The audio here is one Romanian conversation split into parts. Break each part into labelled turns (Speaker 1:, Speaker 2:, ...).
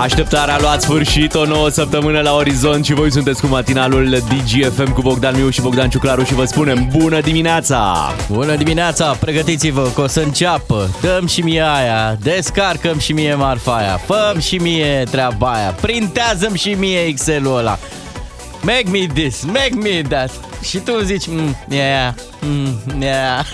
Speaker 1: Așteptarea a luat sfârșit, o nouă săptămână la orizont și voi sunteți cu matinalul DGFM cu Bogdan Miu și Bogdan Ciuclaru și vă spunem bună dimineața!
Speaker 2: Bună dimineața, pregătiți-vă că o să înceapă. Dăm și mie aia, descarcăm și mie marfa aia, făm și mie treaba aia, printează și mie Excel-ul ăla. Make me this, make me that. Și tu zici, mm, yeah, mm, yeah.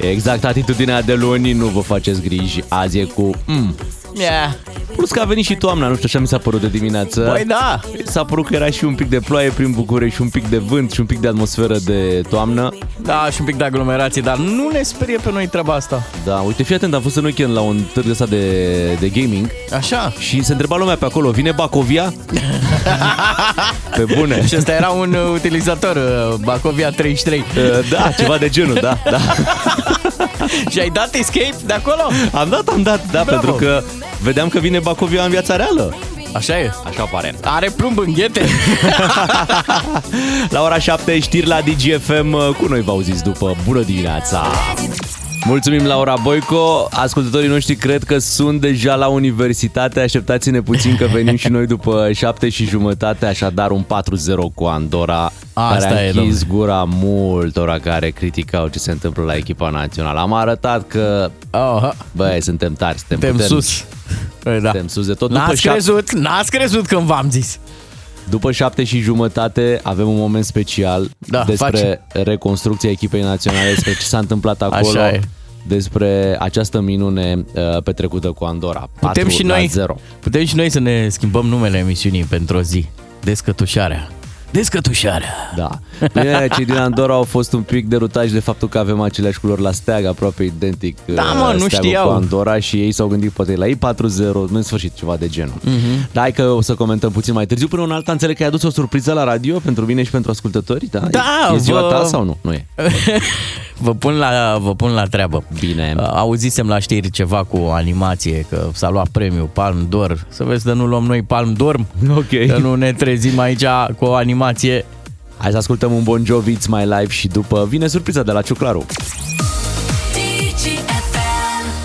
Speaker 1: Exact atitudinea de luni, nu vă faceți griji, azi e cu mm.
Speaker 2: Yeah.
Speaker 1: Plus că a venit și toamna, nu știu, așa mi s-a părut de dimineață.
Speaker 2: Băi da,
Speaker 1: S-a părut că era și un pic de ploaie prin București, și un pic de vânt și un pic de atmosferă de toamnă.
Speaker 2: da, și un pic de aglomerație, dar nu ne sperie pe noi treaba asta.
Speaker 1: Da, uite, fii atent, am fost în weekend la un târg ăsta de, de gaming
Speaker 2: Așa.
Speaker 1: și se întreba lumea pe acolo, vine Bacovia? pe bune.
Speaker 2: Și ăsta era un uh, utilizator, uh, Bacovia 33.
Speaker 1: Uh, Da, ceva de genul, da, da.
Speaker 2: și ai dat escape de acolo?
Speaker 1: Am dat, am dat, da,
Speaker 2: Bravo.
Speaker 1: pentru că vedeam că vine Bacovia în viața reală.
Speaker 2: Așa e.
Speaker 1: Așa pare.
Speaker 2: Are plumb în ghete.
Speaker 1: La ora 7 știri la DGFM, cu noi vă auziți după. Bună dimineața! Mulțumim, Laura Boico. Ascultătorii noștri cred că sunt deja la universitate. Așteptați-ne puțin că venim și noi după 7 și jumătate, așadar un 4-0 cu Andorra,
Speaker 2: Asta
Speaker 1: care a
Speaker 2: e,
Speaker 1: închis gura multora care criticau ce se întâmplă la echipa națională. Am arătat că,
Speaker 2: Oh,
Speaker 1: băi, suntem tari, suntem,
Speaker 2: suntem
Speaker 1: puternici.
Speaker 2: sus. Păi da.
Speaker 1: Suntem sus de tot. După
Speaker 2: N-ați
Speaker 1: șapte-
Speaker 2: crezut, n-ați crezut când v-am zis.
Speaker 1: După șapte și jumătate avem un moment special
Speaker 2: Da,
Speaker 1: despre reconstrucția echipei naționale, despre ce s-a întâmplat acolo,
Speaker 2: Așa e.
Speaker 1: despre această minune uh, petrecută cu Andorra.
Speaker 2: Putem
Speaker 1: 4
Speaker 2: și,
Speaker 1: la
Speaker 2: noi,
Speaker 1: 0.
Speaker 2: putem și noi să ne schimbăm numele emisiunii pentru o zi. Descătușarea. Descătușarea.
Speaker 1: Da. Bine, cei din Andorra au fost un pic derutați de faptul că avem aceleași culori la steag, aproape identic
Speaker 2: Da,
Speaker 1: uh,
Speaker 2: mă, nu
Speaker 1: steagul
Speaker 2: știau.
Speaker 1: cu Andorra și ei s-au gândit poate la ei 4-0, în sfârșit ceva de genul.
Speaker 2: Mhm.
Speaker 1: Da, hai că o să comentăm puțin mai târziu. Până un alta înțeleg că ai adus o surpriză la radio pentru mine și pentru ascultători, da?
Speaker 2: Da,
Speaker 1: E ziua
Speaker 2: vă-
Speaker 1: ta sau nu? Nu e.
Speaker 2: Vă pun la, vă pun la treabă.
Speaker 1: Bine.
Speaker 2: Auzisem la știri ceva cu animație, că s-a luat premiul Palm d'Or. Să vezi că nu luăm noi Palm d'Or,
Speaker 1: Ok.
Speaker 2: că nu ne trezim aici cu o animație.
Speaker 1: Hai să ascultăm un Bon Jovi, It's My Life și după vine surpriza de la Ciuclaru.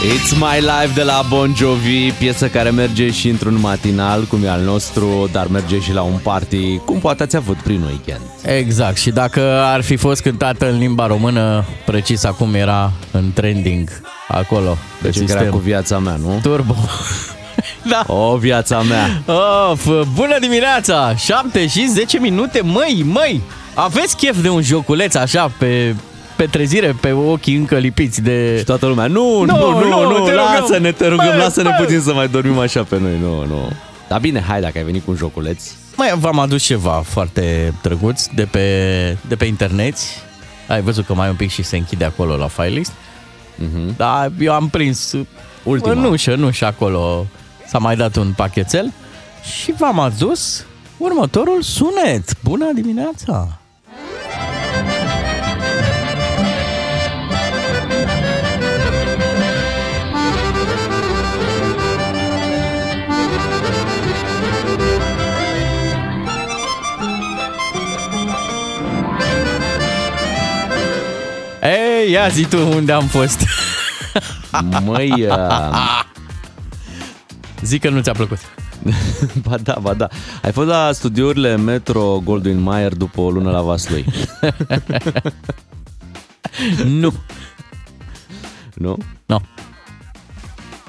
Speaker 1: It's My Life de la Bon Jovi, piesă care merge și într-un matinal, cum e al nostru, dar merge și la un party, cum poate ați avut prin weekend.
Speaker 2: Exact, și dacă ar fi fost cântată în limba română, precis acum era în trending acolo, pe
Speaker 1: Deci era
Speaker 2: sistem.
Speaker 1: cu viața mea, nu?
Speaker 2: Turbo. da.
Speaker 1: O, viața mea!
Speaker 2: Of, bună dimineața! 7 și 10 minute, măi, măi! Aveți chef de un joculeț așa pe, pe trezire, pe ochii încă lipiți de...
Speaker 1: Și toată lumea, nu, nu,
Speaker 2: Nu,
Speaker 1: nu, nu,
Speaker 2: nu,
Speaker 1: nu
Speaker 2: te rugăm.
Speaker 1: lasă-ne, te rugăm,
Speaker 2: Bă,
Speaker 1: lasă-ne
Speaker 2: bă.
Speaker 1: puțin să mai dormim așa pe noi, nu, nu. Dar bine, hai dacă ai venit cu un joculeț.
Speaker 2: Mai v-am adus ceva foarte drăguț de pe, de pe internet. Ai văzut că mai un pic și se închide acolo la file list.
Speaker 1: Mhm.
Speaker 2: Dar eu am prins
Speaker 1: Ultima.
Speaker 2: în ușă, nu și acolo s-a mai dat un pachetel și v-am adus următorul sunet. Bună dimineața! Ei, ia zi tu unde am fost.
Speaker 1: Măi, uh,
Speaker 2: Zic că nu ți-a plăcut.
Speaker 1: ba da, ba da. Ai fost la studiourile Metro Goldwyn Mayer după o lună la Vaslui,
Speaker 2: Nu.
Speaker 1: nu?
Speaker 2: No.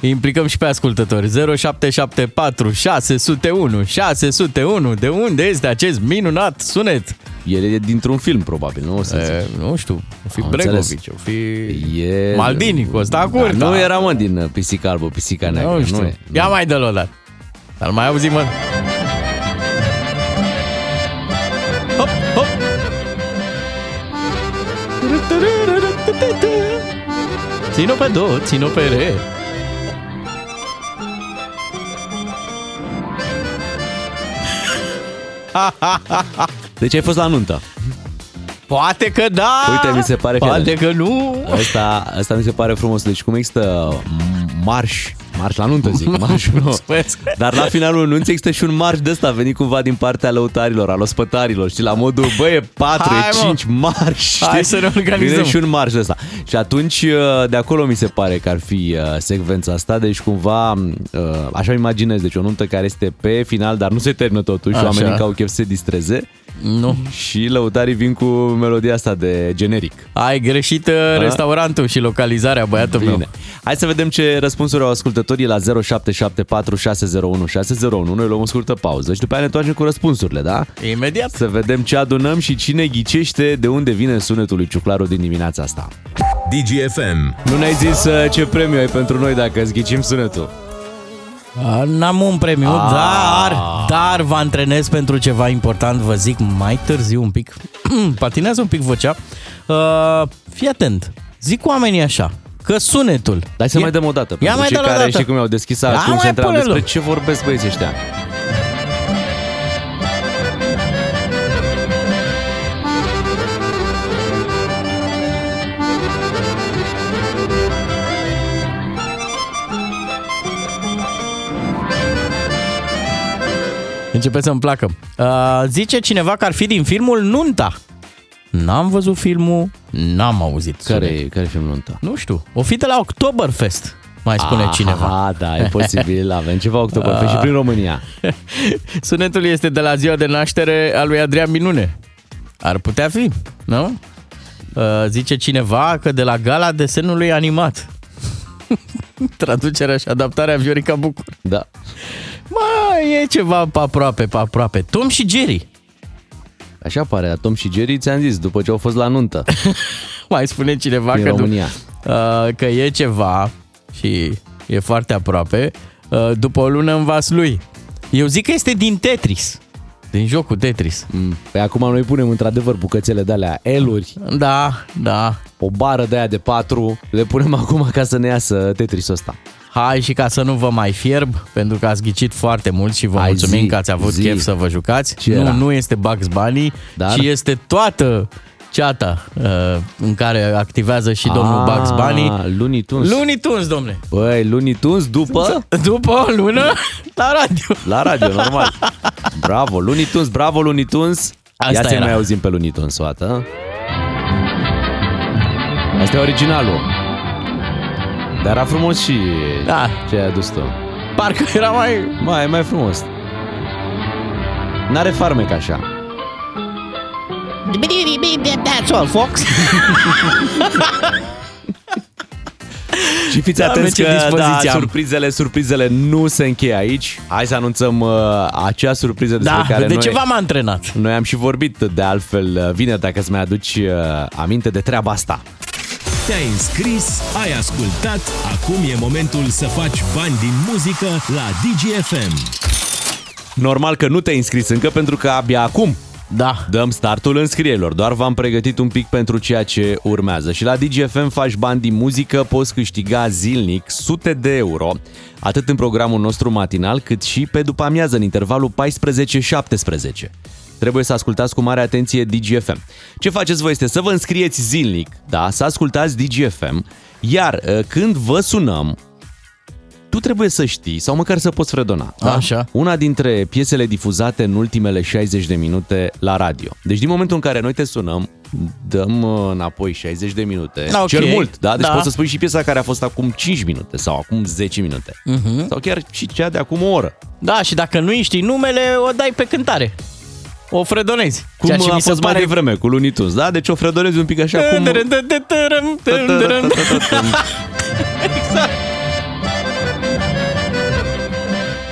Speaker 2: Îi implicăm și pe ascultători. 0774 601 601. De unde este acest minunat sunet?
Speaker 1: El e dintr-un film, probabil, nu? O să zic.
Speaker 2: E, nu știu, o fi
Speaker 1: Am
Speaker 2: Bregovici,
Speaker 1: înțeles.
Speaker 2: o fi
Speaker 1: E...
Speaker 2: Maldini cu ăsta
Speaker 1: Da,
Speaker 2: curta.
Speaker 1: nu era, mă, din uh, Pisica Albă, Pisica Neagră.
Speaker 2: Nu știu.
Speaker 1: Nu e.
Speaker 2: Ia mai dă-l o dată. Dar mai auzim, mă. Hop, hop. Țin-o pe do, țin-o pe re.
Speaker 1: Deci ai fost la nuntă.
Speaker 2: Poate că da.
Speaker 1: Uite, mi se pare că-
Speaker 2: Poate că nu.
Speaker 1: Asta, asta mi se pare frumos. Deci cum există m- marși Marș la nuntă, zic, marș nu.
Speaker 2: Mulțumesc.
Speaker 1: Dar la finalul nunții există și un marș de ăsta venit cumva din partea lăutarilor, al ospătarilor, știi, la modul, bă, e 4,
Speaker 2: Hai,
Speaker 1: e
Speaker 2: mă.
Speaker 1: 5, marș, știi?
Speaker 2: Hai să ne organizăm.
Speaker 1: Vine și un marș de ăsta. Și atunci, uh, de acolo mi se pare că ar fi uh, secvența asta, deci cumva, uh, așa îmi imaginez, deci o nuntă care este pe final, dar nu se termină totuși,
Speaker 2: Așa.
Speaker 1: oamenii încă au chef să se distreze
Speaker 2: Nu.
Speaker 1: și lăutarii vin cu melodia asta de generic.
Speaker 2: Ai greșit uh, restaurantul și localizarea, băiatul meu.
Speaker 1: Bine. Hai să vedem ce răspunsuri au ascultătorii la 0774 601 601. Noi luăm o scurtă pauză și după aia ne întoarcem cu răspunsurile, da?
Speaker 2: Imediat.
Speaker 1: Să vedem ce adunăm și cine ghicește de unde vine sunetul lui Ciuclaru din dimineața asta.
Speaker 3: DGFM.
Speaker 1: Nu ne-ai zis uh, ce premiu ai pentru noi dacă îți ghicim sunetul.
Speaker 2: A, N-am un premiu,
Speaker 1: Ah.
Speaker 2: dar, dar vă antrenez pentru ceva important, vă zic mai târziu un pic. Patinează un pic vocea. Uh, fii atent, zic oamenii așa, că sunetul...
Speaker 1: Dai să
Speaker 2: e-
Speaker 1: mai dăm o dată.
Speaker 2: Ia
Speaker 1: Pentru
Speaker 2: mai
Speaker 1: cei
Speaker 2: dă la
Speaker 1: care
Speaker 2: dată.
Speaker 1: știi cum au deschis
Speaker 2: Ia
Speaker 1: acum
Speaker 2: mai
Speaker 1: se întreabă
Speaker 2: pune-l.
Speaker 1: despre ce vorbesc băieții ăștia.
Speaker 2: Începe să-mi placă. Uh, zice cineva că ar fi din filmul Nunta. N-am văzut filmul, n-am auzit.
Speaker 1: Care,
Speaker 2: sunet.
Speaker 1: care film nuntă?
Speaker 2: Nu știu. O fi de la Oktoberfest, mai spune
Speaker 1: Ah,
Speaker 2: cineva.
Speaker 1: da, e posibil. Avem ceva Oktoberfest și prin România.
Speaker 2: Sunetul este de la ziua de naștere a lui Adrian Minune. Ar putea fi, nu? Uh, zice cineva că de la gala desenului animat. Traducerea și adaptarea Viorica Bucur.
Speaker 1: Da.
Speaker 2: Mă, e ceva pe aproape, pe aproape. Tom și Jerry.
Speaker 1: Așa pare, dar Tom și Jerry ți-am zis, după ce au fost la nuntă
Speaker 2: Mai spune cineva
Speaker 1: din
Speaker 2: că, du-
Speaker 1: România.
Speaker 2: uh, că e ceva și e foarte aproape uh, după o lună în vas lui. Eu zic că este din Tetris. Din jocul Tetris.
Speaker 1: Mm, Păi acum noi punem într-adevăr bucățele de alea, eluri,
Speaker 2: Da, da.
Speaker 1: o bară de aia de patru, le punem acum ca să ne iasă Tetrisul ăsta.
Speaker 2: Hai și ca să nu vă mai fierb, pentru că ați ghicit foarte mult și vă
Speaker 1: Hai,
Speaker 2: mulțumim
Speaker 1: zi,
Speaker 2: că ați avut
Speaker 1: zi.
Speaker 2: chef să vă jucați.
Speaker 1: Ce
Speaker 2: nu,
Speaker 1: era?
Speaker 2: nu este Bugs Bunny,
Speaker 1: Dar?
Speaker 2: ci este toată ceata uh, în care activează și domnul Bugs Bunny.
Speaker 1: Ah, Looney Tunes.
Speaker 2: Looney Tunes, domnule.
Speaker 1: Băi, Looney Tunes după?
Speaker 2: După o lună la radio.
Speaker 1: La radio, normal. Bravo, Looney Tunes, bravo Looney Tunes.
Speaker 2: Asta
Speaker 1: Ia să
Speaker 2: era.
Speaker 1: mai auzim pe Looney Tunes o dată. Asta e originalul. Dar era frumos și
Speaker 2: Da.
Speaker 1: ce ai adus tu.
Speaker 2: Parcă era mai...
Speaker 1: Mai, e mai frumos. N-are farmec așa.
Speaker 2: That's all, Fox.
Speaker 1: Și fiți
Speaker 2: Doamne,
Speaker 1: atenți
Speaker 2: ce
Speaker 1: că
Speaker 2: dispoziție
Speaker 1: da,
Speaker 2: am.
Speaker 1: surprizele, surprizele nu se încheie aici. Hai să anunțăm uh, acea surpriză despre
Speaker 2: Da,
Speaker 1: care
Speaker 2: de
Speaker 1: noi...
Speaker 2: ce v-am antrenat?
Speaker 1: Noi am și vorbit de altfel uh, vineri, dacă îți mai aduci uh, aminte de treaba asta.
Speaker 3: Te-ai înscris, ai ascultat, acum e momentul să faci bani din muzică la DGFM.
Speaker 1: Normal că nu te-ai înscris încă pentru că abia acum
Speaker 2: Da.
Speaker 1: dăm startul înscrierilor. Doar v-am pregătit un pic pentru ceea ce urmează. Și la DGFM faci bani din muzică, poți câștiga zilnic sute de euro, atât în programul nostru matinal, cât și pe după amiază, în intervalul 14-17. Trebuie să ascultați cu mare atenție DGFM. Ce faceți voi este să vă înscrieți zilnic, da, să ascultați DGFM, iar uh, când vă sunăm, tu trebuie să știi, sau măcar să poți fredona, da?
Speaker 2: Așa.
Speaker 1: una dintre piesele difuzate în ultimele 60 de minute la radio. Deci din momentul în care noi te sunăm, dăm uh, înapoi 60 de minute,
Speaker 2: Da, ok.
Speaker 1: cel mult, da? Deci
Speaker 2: Da.
Speaker 1: poți să spui și piesa care a fost acum 5 minute sau acum 10 minute. Uh-huh. Sau chiar și cea de acum o oră.
Speaker 2: Da, și dacă nu știi numele, o dai pe cântare. O fredonezi.
Speaker 1: Cum
Speaker 2: Ceea ce
Speaker 1: a
Speaker 2: mi se
Speaker 1: fost mai
Speaker 2: pare
Speaker 1: devreme cu Looney Tunes, da? Deci o fredonezi un pic așa cum...
Speaker 2: Exact.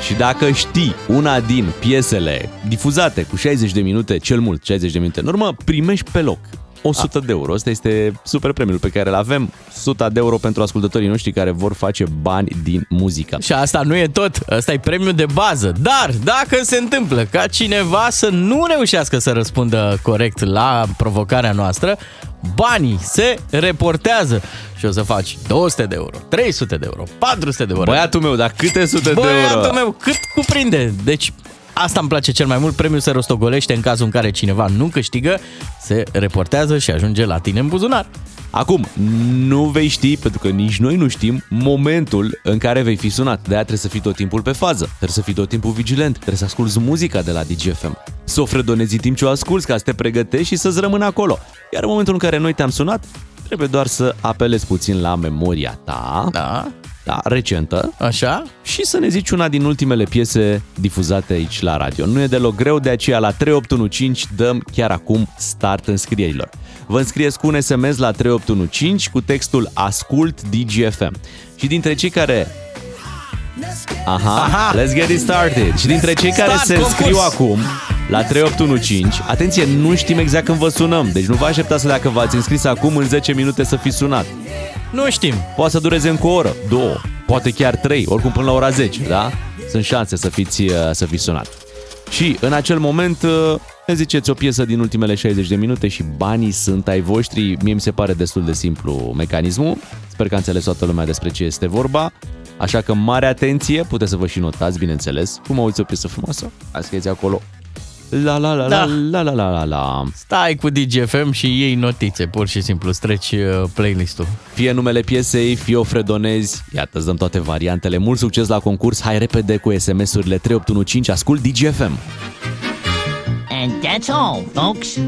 Speaker 1: Și dacă știi una din piesele difuzate cu 60 de minute, cel mult 60 de minute în urmă, primești pe loc 100 de euro. Asta este super premiul pe care îl avem. 100 de euro pentru ascultătorii noștri care vor face bani din muzică.
Speaker 2: Și asta nu e tot, ăsta e premiul de bază. Dar dacă se întâmplă ca cineva să nu reușească să răspundă corect la provocarea noastră, banii se reportează și o să faci 200 de euro, 300 de euro, 400 de euro.
Speaker 1: Băiatul meu, dar câte sute de
Speaker 2: Băiatul
Speaker 1: euro?
Speaker 2: meu, cât cuprinde? Deci Asta îmi place cel mai mult, premiul se rostogolește în cazul în care cineva nu câștigă, se reportează și ajunge la tine în buzunar.
Speaker 1: Acum, nu vei ști, pentru că nici noi nu știm, momentul în care vei fi sunat. De-aia trebuie să fii tot timpul pe fază, trebuie să fii tot timpul vigilent, trebuie să asculti muzica de la DGFM. Să o fredonezi timp ce o asculti, ca să te pregătești și să-ți rămână acolo. Iar în momentul în care noi te-am sunat, trebuie doar să apelezi puțin la memoria ta.
Speaker 2: Da.
Speaker 1: Da, recentă.
Speaker 2: Așa.
Speaker 1: Și să ne zici una din ultimele piese difuzate aici la radio. Nu e deloc greu, de aceea la 3815 dăm chiar acum start înscrierilor. Vă înscrieți cu un SMS la 3815 cu textul Ascult DGFM. Și dintre cei care Aha, Aha, let's get it started. Și dintre cei care Start, se înscriu acum la 3815, atenție, nu știm exact când vă sunăm, deci nu vă așteptați să dacă v-ați înscris acum în 10 minute să fiți sunat.
Speaker 2: Nu știm.
Speaker 1: Poate să dureze încă o oră, două, poate chiar trei, oricum până la ora 10, da? Sunt șanse să fiți, uh, să fiți sunat. Și în acel moment uh, ne ziceți o piesă din ultimele 60 de minute și banii sunt ai voștri. Mie mi se pare destul de simplu mecanismul. Sper că a înțeles toată lumea despre ce este vorba. Așa că mare atenție, puteți să vă și notați, bineînțeles. Cum auzi o piesă frumoasă? Scrieți acolo La la la da. la la la la la
Speaker 2: Stai cu DGFM și iei notițe, pur și simplu, streci uh, playlist-ul.
Speaker 1: Fie numele piesei, fie o fredonezi, iată, îți dăm toate variantele. Mult succes la concurs, hai repede cu SMS-urile 3815, ascult DGFM. And that's all, folks.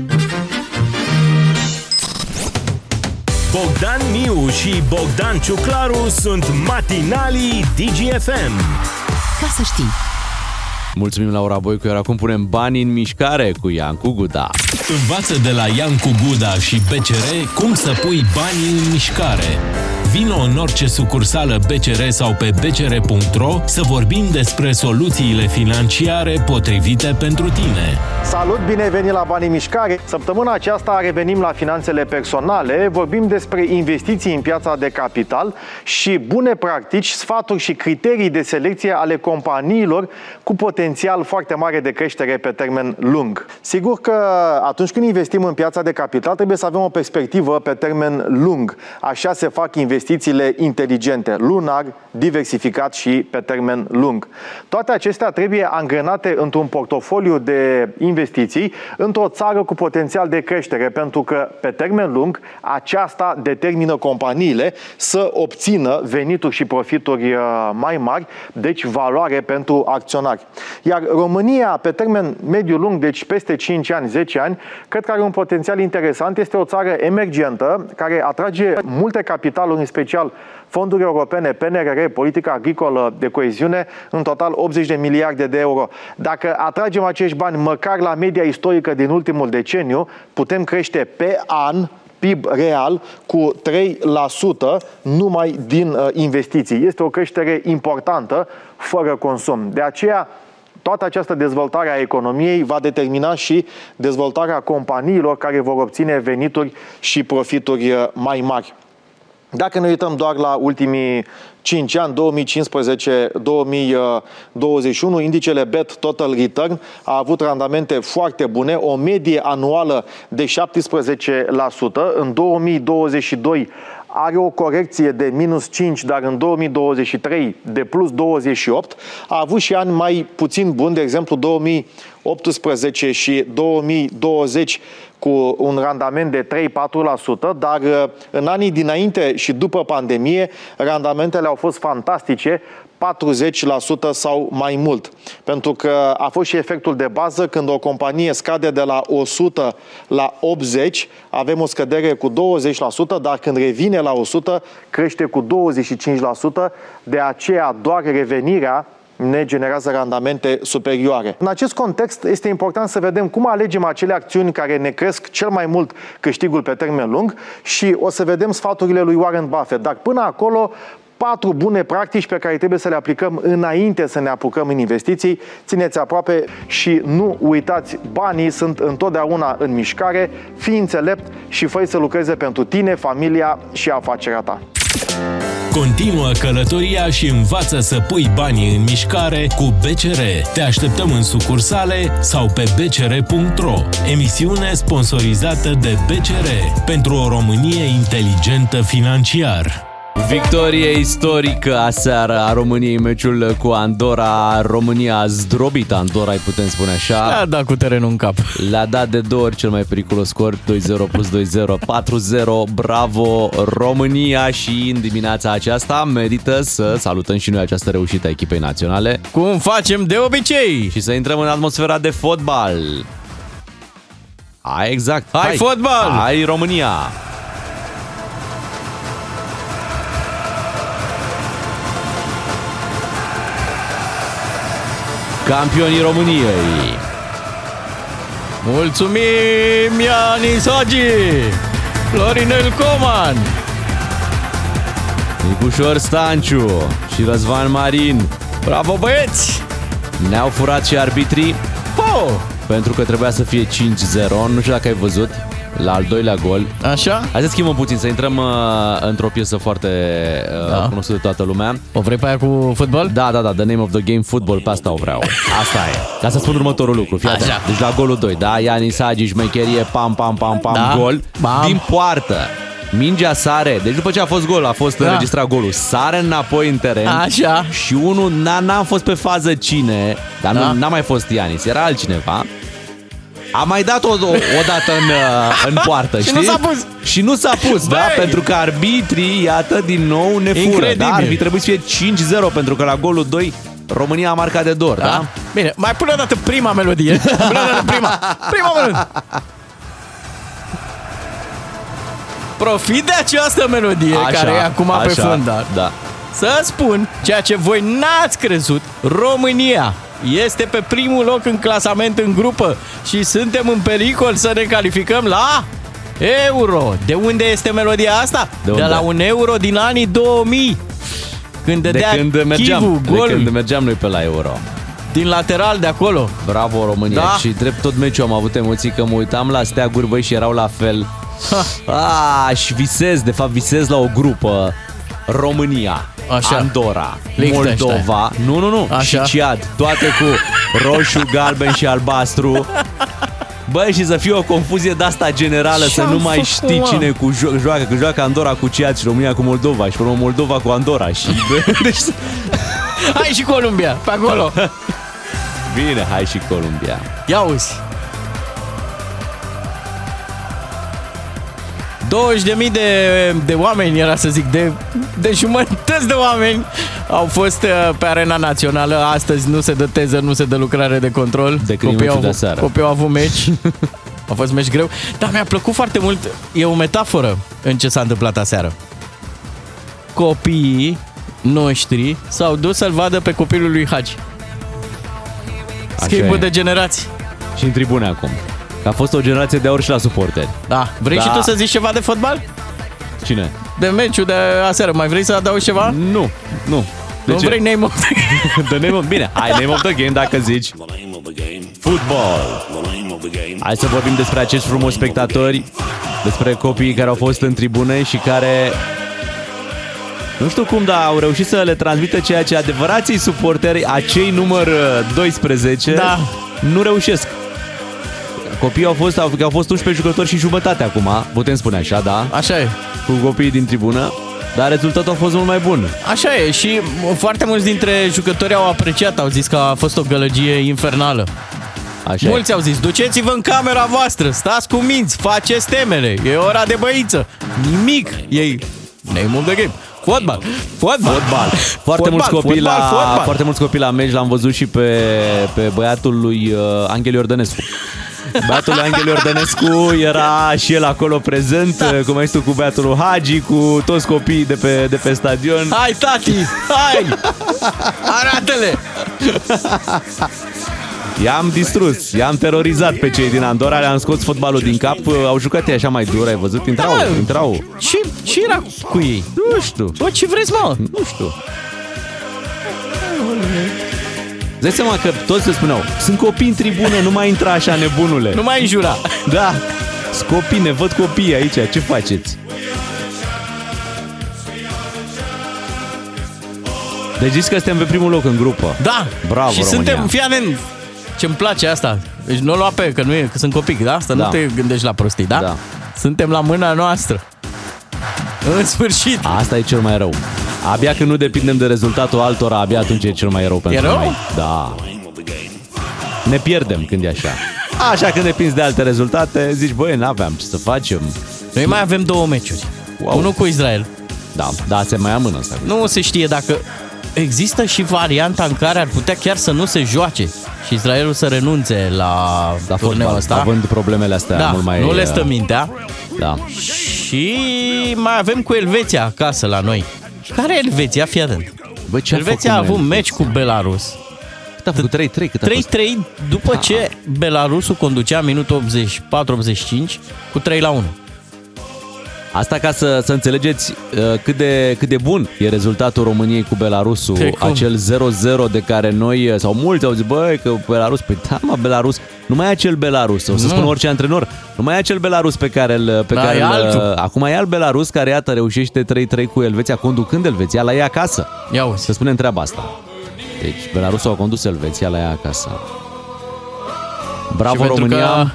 Speaker 3: Bogdan Miu și Bogdan Ciuclaru sunt matinalii DGFM.
Speaker 1: Ca să știi. Mulțumim Laura Boicu, iar acum punem bani în mișcare cu Iancu Guda.
Speaker 3: Învață de la Iancu Guda și BCR cum să pui banii în mișcare. Vino în orice sucursală BCR sau pe bcr.ro să vorbim despre soluțiile financiare potrivite pentru tine.
Speaker 4: Salut, bine ai venit la Banii Mișcare! Săptămâna aceasta revenim la finanțele personale, vorbim despre investiții în piața de capital și bune practici, sfaturi și criterii de selecție ale companiilor cu potențial foarte mare de creștere pe termen lung. Sigur că atunci când investim în piața de capital trebuie să avem o perspectivă pe termen lung. Așa se fac investiții investițiile inteligente, lunar, diversificat și pe termen lung. Toate acestea trebuie angrenate într-un portofoliu de investiții într-o țară cu potențial de creștere, pentru că pe termen lung aceasta determină companiile să obțină venituri și profituri uh, mai mari, deci valoare pentru acționari. Iar România, pe termen mediu-lung, deci peste 5 ani, 10 ani, cred că are un potențial interesant. Este o țară emergentă care atrage multe capitaluri, în special fonduri europene, PNRR, politica agricolă de coeziune, în total 80 de miliarde de euro. Dacă atragem acești bani măcar la media istorică din ultimul deceniu, putem crește pe an PIB real cu 3% numai din uh, investiții. Este o creștere importantă fără consum. De aceea, toată această dezvoltare a economiei va determina și dezvoltarea companiilor care vor obține venituri și profituri uh, mai mari. Dacă ne uităm doar la ultimii 5 ani, 2015-2021, indicele BET Total Return a avut randamente foarte bune, o medie anuală de 17%. În 2022 are o corecție de minus 5, dar în 2023 de plus 28. A avut și ani mai puțin buni, de exemplu 2018 și 2020 cu un randament de 3-4%, dar uh, în anii dinainte și după pandemie, randamentele au fost fantastice, 40% sau mai mult. Pentru că a fost și efectul de bază când o companie scade de la 100 la 80, avem o scădere cu 20%, dar când revine la 100, crește cu 25%. De aceea doar revenirea ne generează randamente superioare. În acest context este important să vedem cum alegem acele acțiuni care ne cresc cel mai mult câștigul pe termen lung și o să vedem sfaturile lui Warren Buffett. Dar până acolo patru bune practici pe care trebuie să le aplicăm înainte să ne apucăm în investiții. Țineți aproape și nu uitați, banii sunt întotdeauna în mișcare, fii înțelept și fă să lucreze pentru tine, familia și afacerea ta.
Speaker 3: Continuă călătoria și învață să pui banii în mișcare cu BCR. Te așteptăm în sucursale sau pe bcr.ro. Emisiune sponsorizată de BCR pentru o Românie inteligentă financiar.
Speaker 1: Victorie istorică aseară a României meciul cu Andorra. România a zdrobit Andorra, îi putem spune așa.
Speaker 2: Da, da, cu terenul în cap.
Speaker 1: Le-a dat de două ori cel mai periculos scor, 2-0 plus 2-0, 4-0. Bravo România și în dimineața aceasta merită să salutăm și noi această reușită a echipei naționale
Speaker 2: Cum facem de obicei?
Speaker 1: și să intrăm în atmosfera de fotbal. Hai, exact.
Speaker 2: Hai, fotbal!
Speaker 1: Hai România! Campionii României.
Speaker 2: Mulțumim, Ianis Hagi! Florinel Coman!
Speaker 1: Nicușor Stanciu și Răzvan Marin
Speaker 2: Bravo, băieți!
Speaker 1: ne-au furat și arbitrii
Speaker 2: Oh!
Speaker 1: pentru că trebuia să fie 5-0. Nu știu dacă ai văzut la al doilea gol.
Speaker 2: Așa?
Speaker 1: Hai să schimbăm puțin, să intrăm uh, într-o piesă foarte uh,
Speaker 2: Da.
Speaker 1: cunoscută de toată lumea.
Speaker 2: O vrei pe aia cu fotbal?
Speaker 1: Da, da, da, the name of the game, football, pe asta o vreau. Asta e. Ca să spun următorul lucru, fii atent.
Speaker 2: Așa.
Speaker 1: Deci la golul 2, da, Ianis Hagi, șmecherie, pam, pam, pam, pam,
Speaker 2: Da.
Speaker 1: gol.
Speaker 2: Bam.
Speaker 1: Din poartă. Mingea sare, deci după ce a fost gol, a fost
Speaker 2: Da.
Speaker 1: înregistrat golul, sare înapoi în teren
Speaker 2: Așa.
Speaker 1: și unul n-a, n-a fost pe fază cine, dar
Speaker 2: Da.
Speaker 1: nu, n-a mai fost Ianis, era altcineva. A mai dat o, o, o dată în, uh, în poartă,
Speaker 2: Și
Speaker 1: știi?
Speaker 2: nu s-a pus.
Speaker 1: Și nu s-a pus, da?
Speaker 2: Băi!
Speaker 1: Pentru că arbitrii, iată, din nou ne fură.
Speaker 2: Incredibil.
Speaker 1: Da? Ar fi trebuit să fie 5-0, pentru că la golul 2 România a marcat de dor, da?
Speaker 2: Da? Bine, mai pune o dată prima melodie. Pune o dată prima. Prima melodie. Profit de această melodie care e acum pe fundal.
Speaker 1: Da.
Speaker 2: Să spun ceea ce voi n-ați crezut, România este pe primul loc în clasament în grupă și suntem în pericol să ne calificăm la Euro. De unde este melodia asta?
Speaker 1: De unde?
Speaker 2: la un euro din anii 2000. Când
Speaker 1: De
Speaker 2: dădea
Speaker 1: când mergeam,
Speaker 2: Chivu
Speaker 1: de
Speaker 2: gol
Speaker 1: când mergeam noi pe la Euro.
Speaker 2: din lateral de acolo.
Speaker 1: Bravo România.
Speaker 2: Da.
Speaker 1: Și drept tot meciul am avut emoții că mă uitam la steaguri, băi, și erau la fel. Ah, și visez, de fapt visez la o grupă România,
Speaker 2: Așa.
Speaker 1: Andorra,
Speaker 2: Liechtenstein.
Speaker 1: Moldova, nu, nu, nu,
Speaker 2: Așa.
Speaker 1: și Ciad, toate cu roșu, galben și albastru. Băi, și să fie o confuzie de asta generală, să
Speaker 2: Ce-am
Speaker 1: nu mai
Speaker 2: făcut,
Speaker 1: știi
Speaker 2: mă?
Speaker 1: cine cu jo- joacă, că joacă Andorra cu Ciad și România cu Moldova și pe urmă Moldova cu Andorra și deci,
Speaker 2: Hai și Columbia, pe acolo.
Speaker 1: bine, hai și Columbia.
Speaker 2: Ia uzi. 20.000 de, de oameni, era să zic, de, de jumătăți de oameni au fost uh, pe arena națională. Astăzi nu se dă teză, nu se dă lucrare de control.
Speaker 1: Decât din
Speaker 2: Copiii au,
Speaker 1: meciul de
Speaker 2: avut-
Speaker 1: seară.
Speaker 2: copiii au avut meci. A fost meci greu. Dar mi-a plăcut foarte mult. E o metaforă în ce s-a întâmplat aseară. Copiii noștri s-au dus să-l vadă pe copilul lui Hagi. Schimbul
Speaker 1: e.
Speaker 2: de generații.
Speaker 1: Și în tribune acum. Că a fost o generație de aur și la suporteri.
Speaker 2: Da. Vrei
Speaker 1: Da.
Speaker 2: și tu să zici ceva de fotbal?
Speaker 1: Cine?
Speaker 2: De meciul de aseară. Mai vrei să adaugi ceva?
Speaker 1: Nu, nu. De
Speaker 2: nu
Speaker 1: ce?
Speaker 2: vrei name of the
Speaker 1: The name of... Bine, hai, name of the game dacă zici. Football. Hai să vorbim despre acești frumoși spectatori, despre copiii care au fost în tribune și care... Nu știu cum, dar au reușit să le transmită ceea ce adevărații suporteri, acei număr uh, 12,
Speaker 2: Da.
Speaker 1: nu reușesc. Copiii au fost, au, au fost 11 jucători și jumătate acum, putem spune așa, da?
Speaker 2: Așa e.
Speaker 1: Cu copiii din tribună, dar rezultatul a fost mult mai bun.
Speaker 2: Așa e și foarte mulți dintre jucători au apreciat, au zis că a fost o gălăgie infernală.
Speaker 1: Așa e.
Speaker 2: Mulți au zis, duceți-vă în camera voastră, stați cu minți, faceți temele, e ora de băiță. Nimic, ei, name of the game. Fotbal, fotbal,
Speaker 1: Fotbal. Foarte
Speaker 2: Fotbal,
Speaker 1: mulți copii
Speaker 2: fotbal,
Speaker 1: la
Speaker 2: fotbal.
Speaker 1: foarte mulți copii la meci l-am văzut și pe, pe băiatul lui uh, Angel Iordănescu. Băiatul lui Angel Iordănescu era și el acolo prezent, da. cum ai zis tu, cu băiatul lui Hagi, cu toți copiii de pe, de pe stadion.
Speaker 2: Hai, tati, hai, arată-le.
Speaker 1: I-am distrus, i-am terorizat pe cei din Andorra, le-am scos fotbalul din cap, au jucat ei așa mai dur, ai văzut? Intrau,
Speaker 2: Da.
Speaker 1: intrau.
Speaker 2: Și ce era cu ei?
Speaker 1: Nu știu,
Speaker 2: Bă, ce vreți, mă?
Speaker 1: nu știu. Îți dai seama că toți le spuneau, sunt copii în tribună, nu mai intra așa nebunule.
Speaker 2: Nu mai înjura.
Speaker 1: Da, sunt copii, ne văd copii aici, ce faceți? Deci zici că suntem pe primul loc în grupă.
Speaker 2: Da.
Speaker 1: Bravo,
Speaker 2: Și
Speaker 1: România.
Speaker 2: suntem, fii atent, ce-mi place asta. Deci nu o lua pe, că nu e, că sunt copii, da? Asta
Speaker 1: Da.
Speaker 2: nu te gândești la prostii, da?
Speaker 1: Da.
Speaker 2: Suntem la mâna noastră. În sfârșit.
Speaker 1: Asta e cel mai rău. Abia când nu depindem de rezultatul altora, abia atunci e cel mai rău pentru
Speaker 2: rău?
Speaker 1: noi. Da. Ne pierdem când e așa. Așa când depinzi de alte rezultate, zici, băi, n-aveam ce să facem.
Speaker 2: Noi mai avem două meciuri.
Speaker 1: Wow.
Speaker 2: Unul cu Israel.
Speaker 1: Da, da, se mai amână asta.
Speaker 2: Nu se știe dacă există și varianta în care ar putea chiar să nu se joace și Israelul să renunțe la
Speaker 1: Da,
Speaker 2: turneul
Speaker 1: fotbal,
Speaker 2: ăsta.
Speaker 1: având problemele astea
Speaker 2: Da,
Speaker 1: mult mai...
Speaker 2: nu le stă
Speaker 1: uh,
Speaker 2: mintea.
Speaker 1: Da.
Speaker 2: Și mai avem cu Elveția acasă la noi. Care e Elveția? Fii atent.
Speaker 1: Bă, ce
Speaker 2: Elveția a avut meci cu Belarus.
Speaker 1: Cât a făcut? 3-3? Cât a fost?
Speaker 2: 3-3 după ce Belarusul conducea minutul 84-85 cu 3 la 1.
Speaker 1: Asta ca să, să înțelegeți uh, cât de, cât de bun e rezultatul României cu Belarusul,
Speaker 2: Pe cum?
Speaker 1: acel 0-0 de care noi, uh, sau mulți au zis, băi, că Belarus, păi da, mă, Belarus, nu mai e acel Belarus, o să
Speaker 2: Nu.
Speaker 1: spun orice antrenor, nu mai e acel Belarus pe care îl, pe
Speaker 2: Da,
Speaker 1: care
Speaker 2: e
Speaker 1: îl,
Speaker 2: altul.
Speaker 1: acum e alt Belarus care, iată, reușește 3-3 cu Elveția, conducând Elveția la ea acasă.
Speaker 2: Ia uzi.
Speaker 1: Să spunem treaba asta. Deci, Belarusul a condus Elveția la ea acasă. Bravo,
Speaker 2: și pentru
Speaker 1: România!
Speaker 2: că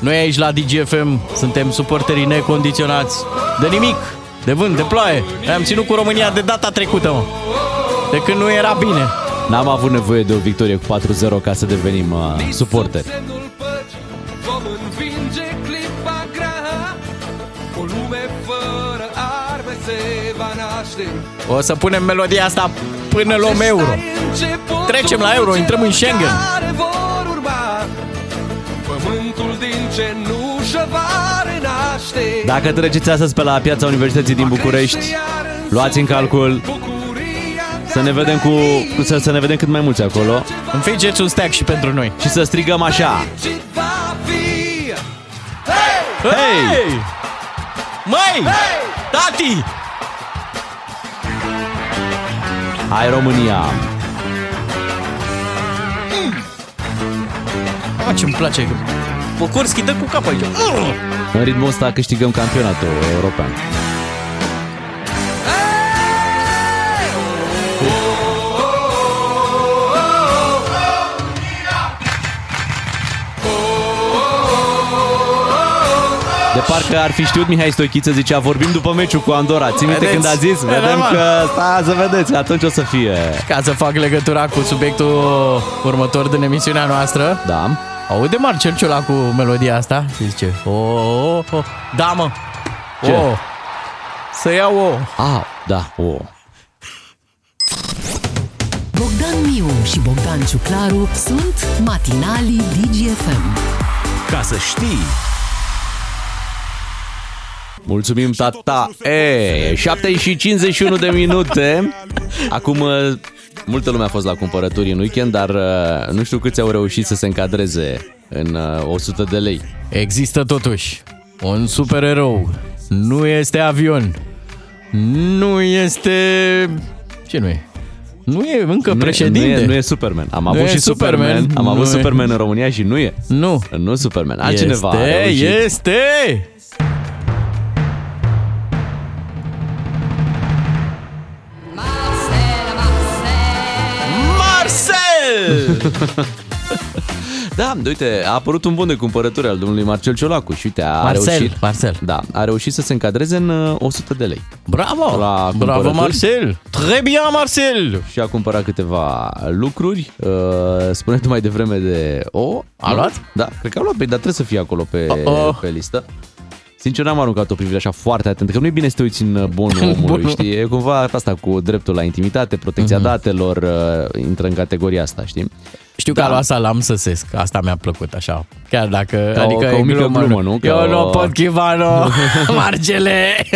Speaker 2: noi aici la DGFM suntem suporterii necondiționați de nimic, de vânt, de ploaie. Am ținut cu România de data trecută, mă. De când nu era bine.
Speaker 1: N-am avut nevoie de o victorie cu 4-0 ca să devenim uh, suporteri.
Speaker 5: Semnul păci vom învinge clipa grea O lume fără arme se va naște
Speaker 2: O să punem melodia asta până luăm euro. Trecem la euro, intrăm în Schengen.
Speaker 1: Dacă treceți astăzi pe la piața Universității din București, luați în calcul să ne vedem cu, cu să, să ne vedem cât mai mulți acolo
Speaker 2: Înfigeți un stack și pentru noi.
Speaker 1: și să strigăm așa.
Speaker 5: Va fi
Speaker 1: Hei!
Speaker 2: Măi! Tati!
Speaker 1: Hai România!
Speaker 2: Ah, ce-mi place. Pocorski dă cu capul aici.
Speaker 1: În ritmul ăsta câștigăm campionatul european. De parcă ar fi știut Mihai Stoichiță, zicea, vorbim după meciul cu Andorra. Ții minte
Speaker 2: Vedeți?
Speaker 1: când a zis?
Speaker 2: E
Speaker 1: Vedem
Speaker 2: normal.
Speaker 1: că, sta, să vedeți, atunci o să fie.
Speaker 2: Ca să fac legătura cu subiectul următor din emisiunea noastră,
Speaker 1: Da.
Speaker 2: Aude Marcel Ciula cu melodia asta și zice, oh, oh, oh. da mă,
Speaker 1: Ce?
Speaker 2: oh. să iau o.
Speaker 1: Ah, da, o.
Speaker 6: Bogdan Miu și Bogdan Ciuclaru sunt matinalii DGFM.
Speaker 3: Ca să știi,
Speaker 1: Mulțumim, tata! E, 7 și 51 de minute. Acum, uh, multă lume a fost la cumpărături în weekend, dar uh, nu știu câți au reușit să se încadreze în uh, 100 de lei.
Speaker 2: Există totuși un supererou. Nu este avion. Nu este... Ce nu e? Nu e încă
Speaker 1: Nu e-
Speaker 2: președinte.
Speaker 1: Nu e, nu e Superman. Am
Speaker 2: Nu
Speaker 1: avut
Speaker 2: e
Speaker 1: și Superman.
Speaker 2: Superman.
Speaker 1: Am avut
Speaker 2: Nu e.
Speaker 1: Superman în România și nu e.
Speaker 2: Nu.
Speaker 1: Nu Superman. Altcineva a
Speaker 2: este,
Speaker 1: reușit.
Speaker 2: este!
Speaker 1: Da, uite, a apărut un bun de cumpărături al domnului Marcel Ciolacu și uite, a
Speaker 2: Marcel,
Speaker 1: reușit.
Speaker 2: Marcel.
Speaker 1: Da, a reușit să se încadreze în uh, 100 de lei.
Speaker 2: Bravo!
Speaker 1: La
Speaker 2: Bravo,
Speaker 1: cumpărături.
Speaker 2: Marcel! Très bien, Marcel!
Speaker 1: și a cumpărat câteva lucruri. Uh, spune tu mai devreme de o.
Speaker 2: A
Speaker 1: nu?
Speaker 2: luat?
Speaker 1: Da, cred că a luat, pe, dar trebuie să fie acolo pe,
Speaker 2: Oh-oh.
Speaker 1: pe listă. Sincer, n-am aruncat o privire așa foarte atentă, că nu e bine să te uiți în uh, bonul omului,
Speaker 2: Bunul.
Speaker 1: știi? E cumva asta cu dreptul la intimitate, protecția
Speaker 2: Mhm.
Speaker 1: datelor, uh, intră în categoria asta, știi?
Speaker 2: Știu că
Speaker 1: Da.
Speaker 2: a luat salam săsesc. Asta mi-a plăcut așa. Chiar dacă...
Speaker 1: Ca o-
Speaker 2: adică
Speaker 1: ca o
Speaker 2: e
Speaker 1: mică
Speaker 2: glumă,
Speaker 1: glumă, nu? Ca
Speaker 2: Eu
Speaker 1: o-
Speaker 2: nu pot chivano, Marcele!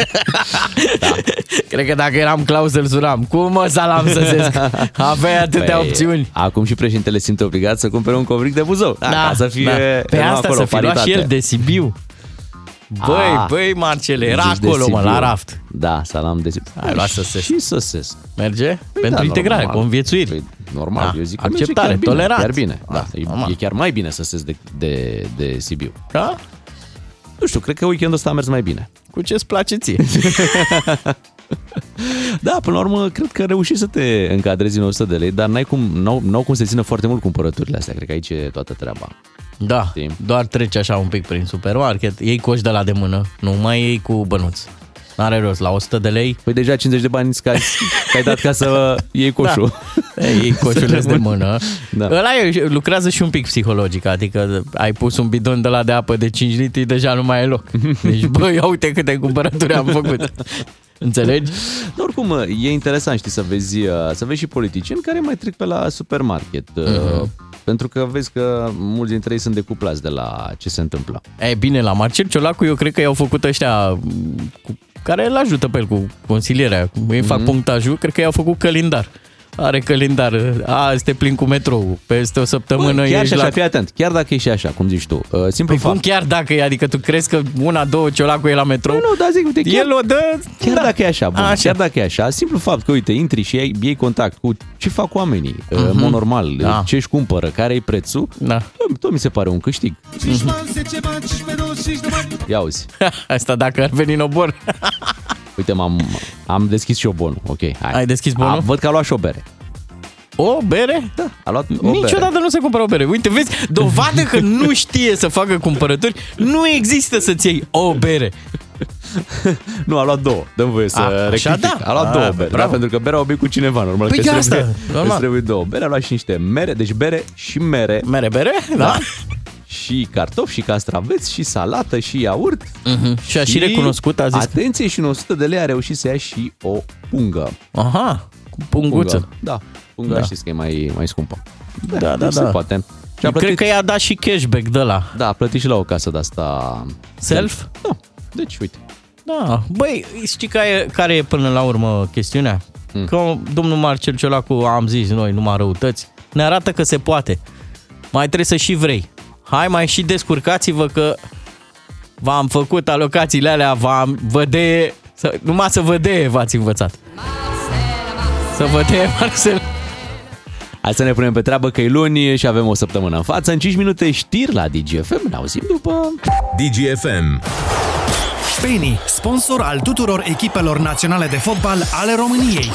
Speaker 2: da. Cred că dacă eram Claus îl sunam. Cum mă salam săsesc? Aveai atâtea
Speaker 1: Păi,
Speaker 2: opțiuni.
Speaker 1: Acum și președintele simte obligat să cumpere un covric de Buzău. Da, ca să fie
Speaker 2: Pe
Speaker 1: nu,
Speaker 2: asta
Speaker 1: acolo,
Speaker 2: să fi luat și
Speaker 1: paritate.
Speaker 2: el de Sibiu. Băi,
Speaker 1: Ah.
Speaker 2: băi, Marcele, era
Speaker 1: Zici de
Speaker 2: acolo, mă, la
Speaker 1: Sibiu.
Speaker 2: raft.
Speaker 1: Da, salam de
Speaker 2: Hai, luat săsesc.
Speaker 1: Și săsesc.
Speaker 2: Merge?
Speaker 1: Păi
Speaker 2: Pentru
Speaker 1: da,
Speaker 2: integrare,
Speaker 1: normal.
Speaker 2: conviețuiri.
Speaker 1: Păi, normal,
Speaker 2: Da.
Speaker 1: eu zic că
Speaker 2: Acceptare,
Speaker 1: merge chiar bine,
Speaker 2: tolerant.
Speaker 1: Chiar bine, da.
Speaker 2: Ah,
Speaker 1: E,
Speaker 2: normal.
Speaker 1: e chiar mai bine să se de, de, de Sibiu.
Speaker 2: Da?
Speaker 1: Nu știu, cred că weekendul ăsta a mers mai bine.
Speaker 2: Cu ce-ți place ție?
Speaker 1: Da, până la urmă, cred că reușit să te încadrezi în 100 de lei, dar n-ai cum, n-au, n-au cum să țină foarte mult cumpărăturile astea. Cred că aici e toată treaba.
Speaker 2: Da,
Speaker 1: Știi?
Speaker 2: doar treci așa un pic prin supermarket, iei coș de la de mână, nu mai iei cu bănuț. Are rost, la 100 de lei.
Speaker 1: Păi deja 50 de bani că ai, că ai dat ca să iei coșul.
Speaker 2: Da. Ei, coșuleț de mână.
Speaker 1: Da.
Speaker 2: Da. Ăla e, lucrează și un pic psihologic, adică ai pus un bidon de la de apă de 5 litri, deja nu mai e loc. Deci, bă, ia uite câte cumpărături am făcut. Înțelegi?
Speaker 1: Dar oricum, e interesant, știi, să vezi, uh, să vezi și politicieni care mai trec pe la supermarket. Uh-huh. Pentru că vezi că mulți dintre ei sunt decuplați de la ce se întâmplă.
Speaker 2: E bine, la Marcel Ciolacu eu cred că i-au făcut ăștia m, cu, care îl ajută pe el cu consilierea. Ei fac
Speaker 1: Mhm.
Speaker 2: punctajul, cred că i-au făcut calendar. Are calendar. A, este plin cu metrou. Peste o săptămână
Speaker 1: Bă, chiar
Speaker 2: ești
Speaker 1: și așa,
Speaker 2: la...
Speaker 1: fii atent, chiar dacă e și așa, cum zici tu, uh, simplu
Speaker 2: Păi cum
Speaker 1: fapt.
Speaker 2: chiar dacă e? Adică tu crezi că una, două Ciolacu e la metrou?
Speaker 1: Nu, dar zic, uite, chiar,
Speaker 2: El o dă...
Speaker 1: chiar
Speaker 2: da.
Speaker 1: dacă e așa, bun,
Speaker 2: Așa.
Speaker 1: chiar dacă e așa, simplu fapt că, uite, intri și iei, iei contact cu ce fac oamenii, uh, în mod normal,
Speaker 2: Da.
Speaker 1: ce își cumpără, care e prețul,
Speaker 2: Da.
Speaker 1: tot, tot mi se pare un câștig. Ia uzi.
Speaker 2: Asta dacă ar veni în obor.
Speaker 1: Uite, m-am, am deschis și eu bonul. Ok, hai.
Speaker 2: Ai deschis bonul?
Speaker 1: A, văd că a luat și o bere.
Speaker 2: O bere?
Speaker 1: Da, a luat o
Speaker 2: Niciodată
Speaker 1: bere.
Speaker 2: nu se cumpără o bere. Uite, vezi, dovadă că nu știe să facă cumpărături. Nu există să-ți iei o bere.
Speaker 1: Nu, a luat două. Dăm voie să
Speaker 2: A, așa,
Speaker 1: rectific.
Speaker 2: da.
Speaker 1: A luat
Speaker 2: A,
Speaker 1: două bere, da?
Speaker 2: bravo.
Speaker 1: Pentru că berea o bei cu cineva, normal.
Speaker 2: Păi
Speaker 1: că
Speaker 2: de
Speaker 1: îți
Speaker 2: asta,
Speaker 1: trebuie,
Speaker 2: normal.
Speaker 1: îți trebuie două bere. A luat și niște mere, deci bere și mere.
Speaker 2: Mere bere? Da.
Speaker 1: Și cartofi, și castraveți, și salată, și iaurt.
Speaker 2: Mhm. Și a și recunoscut, a zis.
Speaker 1: Atenție, și în 100 de lei a reușit să ia și o pungă.
Speaker 2: Aha, cu punguță.
Speaker 1: Pungă. Da, punga
Speaker 2: Da.
Speaker 1: știți că e mai, mai scumpă.
Speaker 2: Da, da,
Speaker 1: deci
Speaker 2: da.
Speaker 1: Se poate. Și a
Speaker 2: Eu
Speaker 1: plătit,
Speaker 2: cred că i-a dat și cashback de la
Speaker 1: Da, a plătit și la o casă de asta.
Speaker 2: self.
Speaker 1: Da, deci uite.
Speaker 2: Da, băi, știi care e, care e până la urmă chestiunea? Mm. Că domnul Marcel Ciolacu, am zis noi, numai răutăți, ne arată că se poate. Mai trebuie să și vrei. Hai, mai și descurcați-vă că v-am făcut alocațiile alea, v-am, vă de, să, numai să vă de v-ați învățat. Să vă de, Marcel.
Speaker 1: Hai să ne punem pe treabă că e luni și avem o săptămână în față. În 5 minute știri la DGFM. Ne auzim după...
Speaker 3: DGFM.
Speaker 7: Penny, sponsor al tuturor echipelor naționale de fotbal ale României.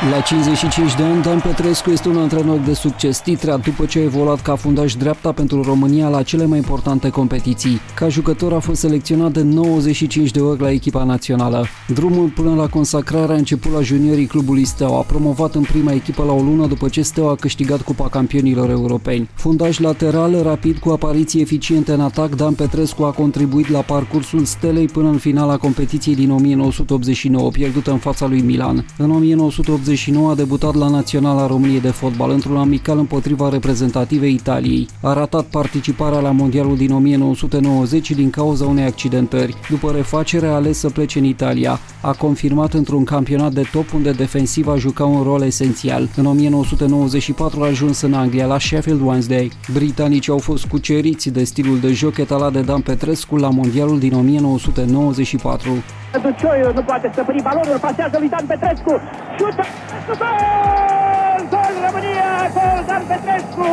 Speaker 8: La 55 de ani, Dan Petrescu este un antrenor de succes titrat după ce a evoluat ca fundaș dreapta pentru România la cele mai importante competiții. Ca jucător a fost selecționat de 95 de ori la echipa națională. Drumul până la consacrare a început la juniorii clubului Steaua, promovat în prima echipă la o lună după ce Steaua a câștigat Cupa Campionilor Europeni. Fundaș lateral, rapid cu apariții eficiente în atac, Dan Petrescu a contribuit la parcursul Stelei până în finala competiției din 1989, pierdută în fața lui Milan. În 1989 a debutat la Naționala României de fotbal într-un amical împotriva reprezentativei Italiei. A ratat participarea la Mondialul din 1990 din cauza unei accidentări. După refacere a ales să plece în Italia. A confirmat într-un campionat de top unde defensiva juca un rol esențial. În 1994 a ajuns în Anglia la Sheffield Wednesday. Britanicii au fost cuceriți de stilul de joc etalat de Dan Petrescu la Mondialul din 1994.
Speaker 9: Ducioiu nu poate stăpâni balonul, pasează lui Dan Petrescu, șută, gol! Gol România, gol Dan Petrescu,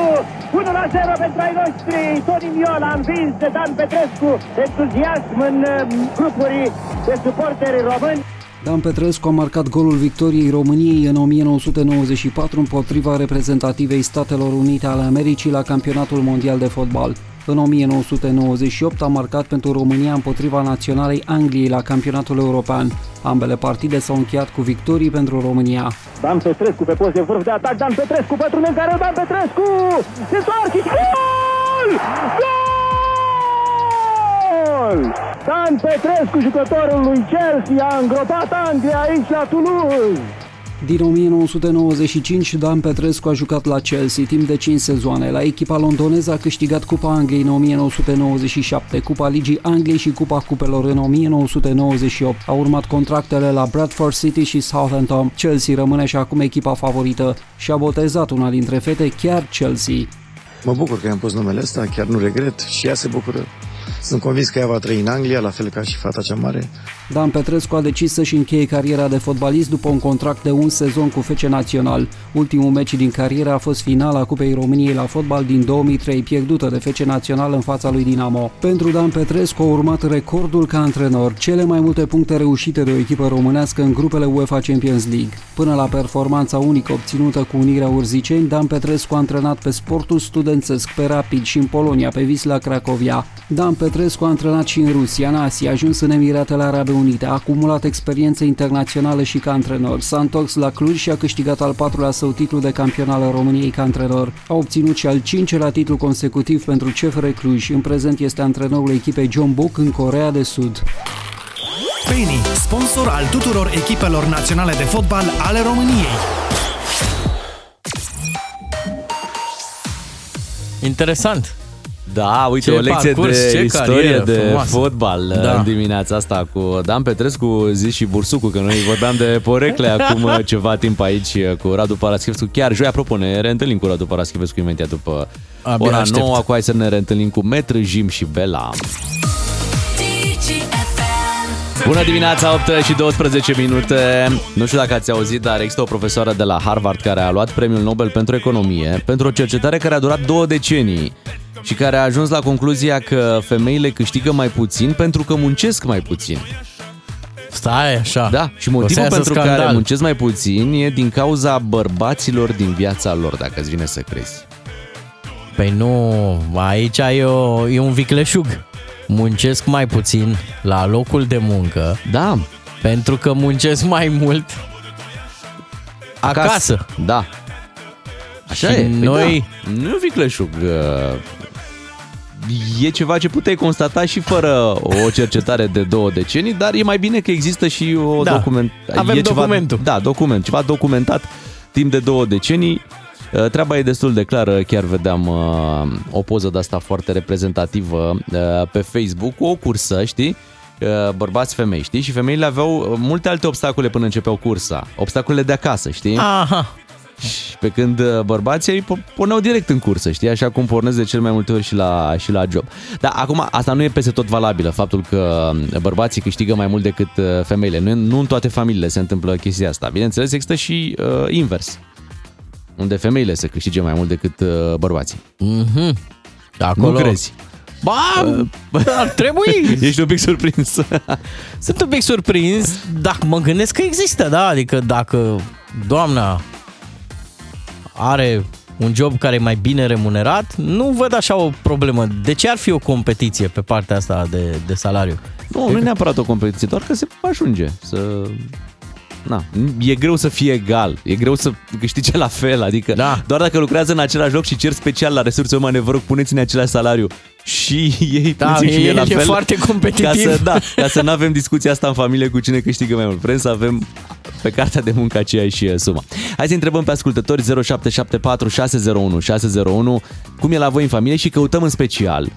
Speaker 9: 1 la 0 pentru ai noștri, Toni Miola a învins de Dan Petrescu, entuziasm în uh, grupuri de suporteri români.
Speaker 8: Dan Petrescu a marcat golul victoriei României în 1994 împotriva reprezentativei Statelor Unite ale Americii la campionatul mondial de fotbal. În 1998 a marcat pentru România împotriva naționalei Angliei la campionatul european. Ambele partide s-au încheiat cu victorii pentru România.
Speaker 9: Dan Petrescu pe post de vârf de atac, Dan Petrescu pentru care Dan Petrescu, se întoarce și gol! Gol! Dan Petrescu, jucătorul lui Chelsea, a îngropat Anglia aici la Toulouse.
Speaker 8: Din 1995, Dan Petrescu a jucat la Chelsea timp de 5 sezoane. La echipa londoneză a câștigat Cupa Angliei în 1997, Cupa Ligii Angliei și Cupa Cupelor în 1998. A urmat contractele la Bradford City și Southampton. Chelsea rămâne și acum echipa favorită și a botezat una dintre fete chiar Chelsea.
Speaker 10: Mă bucur că i-am pus numele ăsta, chiar nu regret și ea se bucură. Sunt convins că ea va trăi în Anglia, la fel ca și fata cea mare.
Speaker 8: Dan Petrescu a decis să-și încheie cariera de fotbalist după un contract de un sezon cu FC Național. Ultimul meci din carieră a fost finala Cupei României la fotbal din 2003, pierdută de FC Național în fața lui Dinamo. Pentru Dan Petrescu a urmat recordul ca antrenor, cele mai multe puncte reușite de o echipă românească în grupele UEFA Champions League. Până la performanța unică obținută cu Unirea Urziceni, Dan Petrescu a antrenat pe sportul studențesc, pe Rapid și în Polonia, pe Wisla Cracovia. Dan Petrescu Petrescu a antrenat și în Rusia, în Asia, a ajuns în Emiratele Arabe Unite, a acumulat experiență internațională și ca antrenor. S-a întors la Cluj și a câștigat al patrulea său titlu de campion al României ca antrenor. A obținut și al cincelea titlu consecutiv pentru CFR Cluj. În prezent este antrenorul echipei John Book în Corea de Sud.
Speaker 7: Penny, sponsor al tuturor echipelor naționale de fotbal ale României.
Speaker 2: Interesant.
Speaker 1: Da, uite,
Speaker 2: Ce
Speaker 1: o lecție
Speaker 2: parcurs,
Speaker 1: de
Speaker 2: ce
Speaker 1: istorie
Speaker 2: carieră
Speaker 1: de
Speaker 2: frumoasă.
Speaker 1: fotbal
Speaker 2: Da.
Speaker 1: da. în dimineața asta cu Dan Petrescu, zis și Bursucu, că noi vorbeam de porecle acum ceva timp aici cu Radu Paraschivescu. Chiar joi, apropo, ne reîntâlnim cu Radu Paraschivescu imediat după
Speaker 2: Abia
Speaker 1: ora
Speaker 2: aștept.
Speaker 1: 9, acum hai să ne reîntâlnim cu Metr, Jim și Bela. Bună dimineața, 8 și 12 minute. Nu știu dacă ați auzit, dar există o profesoară de la Harvard care a luat premiul Nobel pentru economie pentru o cercetare care a durat două decenii și care a ajuns la concluzia că femeile câștigă mai puțin pentru că muncesc mai puțin.
Speaker 2: Stai așa.
Speaker 1: Da, și
Speaker 2: O să
Speaker 1: motivul
Speaker 2: iasă
Speaker 1: pentru
Speaker 2: scandal.
Speaker 1: care muncesc mai puțin e din cauza bărbaților din viața lor, dacă îți vine să crezi.
Speaker 2: Păi nu, aici e, o, e un vicleșug. Muncesc mai puțin la locul de muncă.
Speaker 1: Da.
Speaker 2: Pentru că muncesc mai mult acasă. acasă.
Speaker 1: Da. Așa
Speaker 2: Și
Speaker 1: e. Păi
Speaker 2: noi-
Speaker 1: da, nu e vicleșug. Uh, E ceva ce puteai constata și fără o cercetare de două decenii, dar e mai bine că există și o
Speaker 2: Da.
Speaker 1: document.
Speaker 2: Avem
Speaker 1: e ceva,
Speaker 2: documentul.
Speaker 1: Da, document. Ceva documentat timp de două decenii. Uh, Treaba e destul de clară, chiar vedeam uh, o poză de asta foarte reprezentativă uh, pe Facebook cu o cursă, știi? Uh, Bărbați, femei, știi? Și femeile aveau uh, multe alte obstacole până începeau cursa. Obstacolele de acasă, știi?
Speaker 2: Aha.
Speaker 1: Și Pe când uh, bărbații îi po- porneau direct în cursă, știi? Așa cum pornesc de cel mai multe ori și la, și la job. Dar acum, asta nu e peste tot valabilă, faptul că uh, bărbații câștigă mai mult decât uh, femeile. Nu, nu în toate familiile se întâmplă chestia asta. Bineînțeles, există și uh, invers. Unde femeile se câștige mai mult decât uh, bărbații.
Speaker 2: Mhm. Acolo...
Speaker 1: Nu crezi?
Speaker 2: Ba, ar trebui.
Speaker 1: Ești un pic surprins.
Speaker 2: Sunt un pic surprins, dacă mă gândesc că există, da, adică dacă doamna are un job care e mai bine remunerat, nu văd așa o problemă. De ce ar fi o competiție pe partea asta de, de salariu?
Speaker 1: Nu, nu e neapărat o competiție, doar că se ajunge să... Na, e greu să fie egal, e greu să câștige la fel, adică da. doar dacă lucrează în același loc și cer special la resurse umane, vă rog, puneți-ne același salariu și ei
Speaker 2: Da,
Speaker 1: puneți-mi și
Speaker 2: e-
Speaker 1: mie la
Speaker 2: e
Speaker 1: fel.
Speaker 2: foarte competitiv.
Speaker 1: Ca să, da, ca să nu avem discuția asta în familie cu cine câștigă mai mult. Vrem să avem pe cartea de muncă aceeași uh, sumă. Hai să întrebăm pe ascultători 0774 601 601 cum e la voi în familie și căutăm în special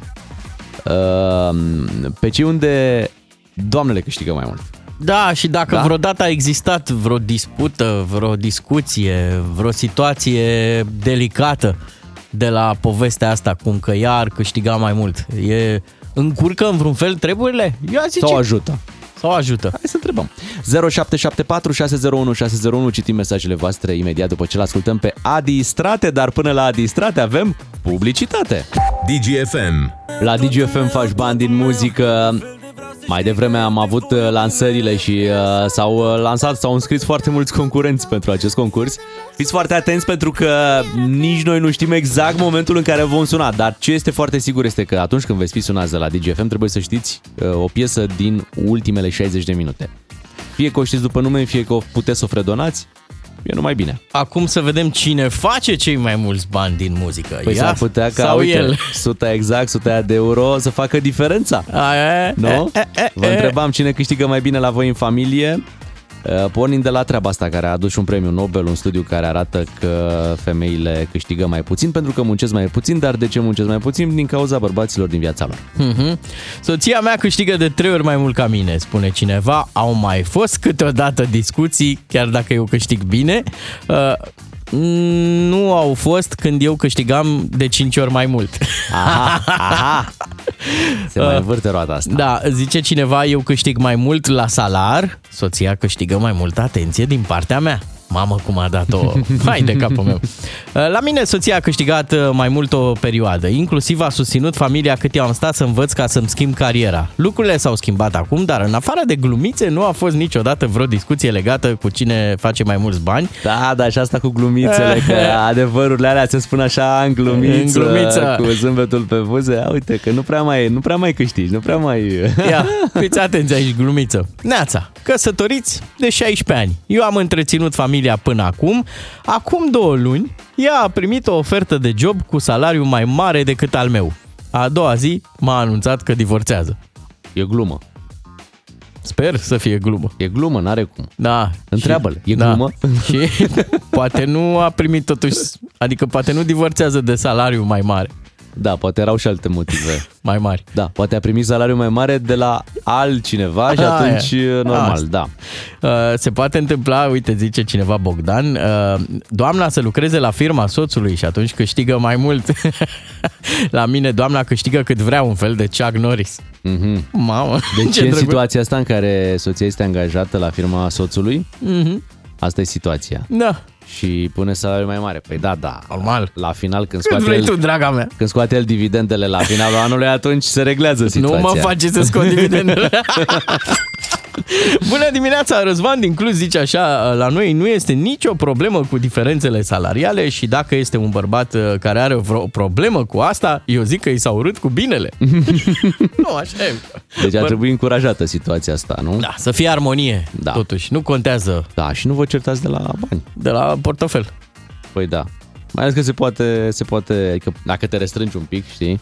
Speaker 1: uh, pe cei unde doamnele câștigă mai mult.
Speaker 2: Da, și dacă
Speaker 1: Da?
Speaker 2: da? vreodată a existat vreo dispută, vreo discuție, vreo situație delicată de la povestea asta, cum că ea ar câștiga mai mult, e încurcă în vreun fel treburile? Ia zice.
Speaker 1: Sau ajută.
Speaker 2: Sau ajută.
Speaker 1: Hai să întrebăm. 0774 601 601 citim mesajele voastre imediat după ce l-ascultăm pe Adi Strate, dar până la Adi Strate avem publicitate.
Speaker 3: DGFM.
Speaker 1: La DGFM faci bani din muzică. Mai devreme am avut uh, lansările și uh, s-au uh, lansat, s-au înscris foarte mulți concurenți pentru acest concurs. Fiți foarte atenți pentru că nici noi nu știm exact momentul în care vom suna, dar ce este foarte sigur este că atunci când veți fi sunați de la DGFM trebuie să știți uh, o piesă din ultimele 60 de minute. Fie că o știți după nume, fie că o puteți să o fredonați, e numai bine.
Speaker 2: Acum să vedem cine face cei mai mulți bani din muzică.
Speaker 1: Păi
Speaker 2: Ea
Speaker 1: s-ar putea ca,
Speaker 2: sau
Speaker 1: uite,
Speaker 2: el.
Speaker 1: 100 exact, 100 de euro să facă diferența.
Speaker 2: Aia,
Speaker 1: Nu?
Speaker 2: e, e,
Speaker 1: Vă
Speaker 2: e.
Speaker 1: întrebam cine câștigă mai bine la voi în familie. Uh, Pornind de la treaba asta care a adus și un premiu Nobel, un studiu care arată că femeile câștigă mai puțin pentru că muncesc mai puțin, dar de ce muncesc mai puțin? Din cauza bărbaților din viața lor.
Speaker 2: Mhm. Soția mea câștigă de trei ori mai mult ca mine, spune cineva. Au mai fost câteodată discuții, chiar dacă eu câștig bine. Uh, nu au fost când eu câștigam de 5 ori mai mult.
Speaker 1: Aha, aha. Se mai învârte roata asta.
Speaker 2: Da, zice cineva, eu câștig mai mult la salar, soția câștigă mai multă atenție din partea mea. Mamă, cum a dat-o. Hai de capul meu. La mine soția a câștigat uh, mai mult o perioadă. Inclusiv a susținut familia cât eu am stat să învăț ca să-mi schimb cariera. Lucrurile s-au schimbat acum, dar în afară de glumițe nu a fost niciodată vreo discuție legată cu cine face mai mulți bani.
Speaker 1: Da, da, și asta cu glumițele, că adevărurile alea se spun așa în glumiță,
Speaker 2: În glumiță.
Speaker 1: cu zâmbetul pe buze. Ia Uite că nu prea mai, nu prea mai câștigi, nu prea mai...
Speaker 2: Ia, fiți atenți aici, glumiță. Neața, căsătoriți de 16 ani. Eu am întreținut familia până acum. Acum două luni, ea a primit o ofertă de job cu salariu mai mare decât al meu. A doua zi m-a anunțat că divorțează.
Speaker 1: E glumă.
Speaker 2: Sper să fie glumă.
Speaker 1: E glumă, n-are cum.
Speaker 2: Da.
Speaker 1: Întreabă-l,
Speaker 2: și-
Speaker 1: e glumă?
Speaker 2: Și poate nu a primit totuși, adică poate nu divorțează de salariu mai mare.
Speaker 1: Da, poate erau și alte motive.
Speaker 2: Mai mari.
Speaker 1: Da, poate a primit salariu mai mare de la altcineva și
Speaker 2: Aia.
Speaker 1: atunci normal,
Speaker 2: Asta.
Speaker 1: da.
Speaker 2: Uh, se poate întâmpla, uite, zice cineva Bogdan, uh, doamna să lucreze la firma soțului și atunci câștigă mai mult. la mine doamna câștigă cât vrea un fel de Chuck Norris.
Speaker 1: Mhm.
Speaker 2: Mamă,
Speaker 1: Deci
Speaker 2: ce
Speaker 1: e în
Speaker 2: drăguț.
Speaker 1: situația asta în care soția este angajată la firma soțului,
Speaker 2: Mhm.
Speaker 1: asta e situația.
Speaker 2: Da.
Speaker 1: Și pune salariul mai mare. Păi da, da.
Speaker 2: Normal.
Speaker 1: La final, când
Speaker 2: Cât
Speaker 1: scoate,
Speaker 2: vrei
Speaker 1: el,
Speaker 2: tu, draga mea?
Speaker 1: când scoate el dividendele la finalul anului, atunci se reglează situația.
Speaker 2: Nu mă face să scot dividendele. Bună dimineața, Răzvan din Cluj zice așa, la noi nu este nicio problemă cu diferențele salariale și dacă este un bărbat uh, care are vreo problemă cu asta, eu zic că i s-a urât cu binele. nu, așa e.
Speaker 1: Deci ar
Speaker 2: Bă-
Speaker 1: trebui încurajată situația asta, nu?
Speaker 2: Da, să fie armonie,
Speaker 1: Da.
Speaker 2: totuși, nu contează
Speaker 1: Da, și nu vă certați de la bani.
Speaker 2: de la portofel.
Speaker 1: Păi da. Mai ales că se poate, se poate, adică dacă te restrângi un pic, știi?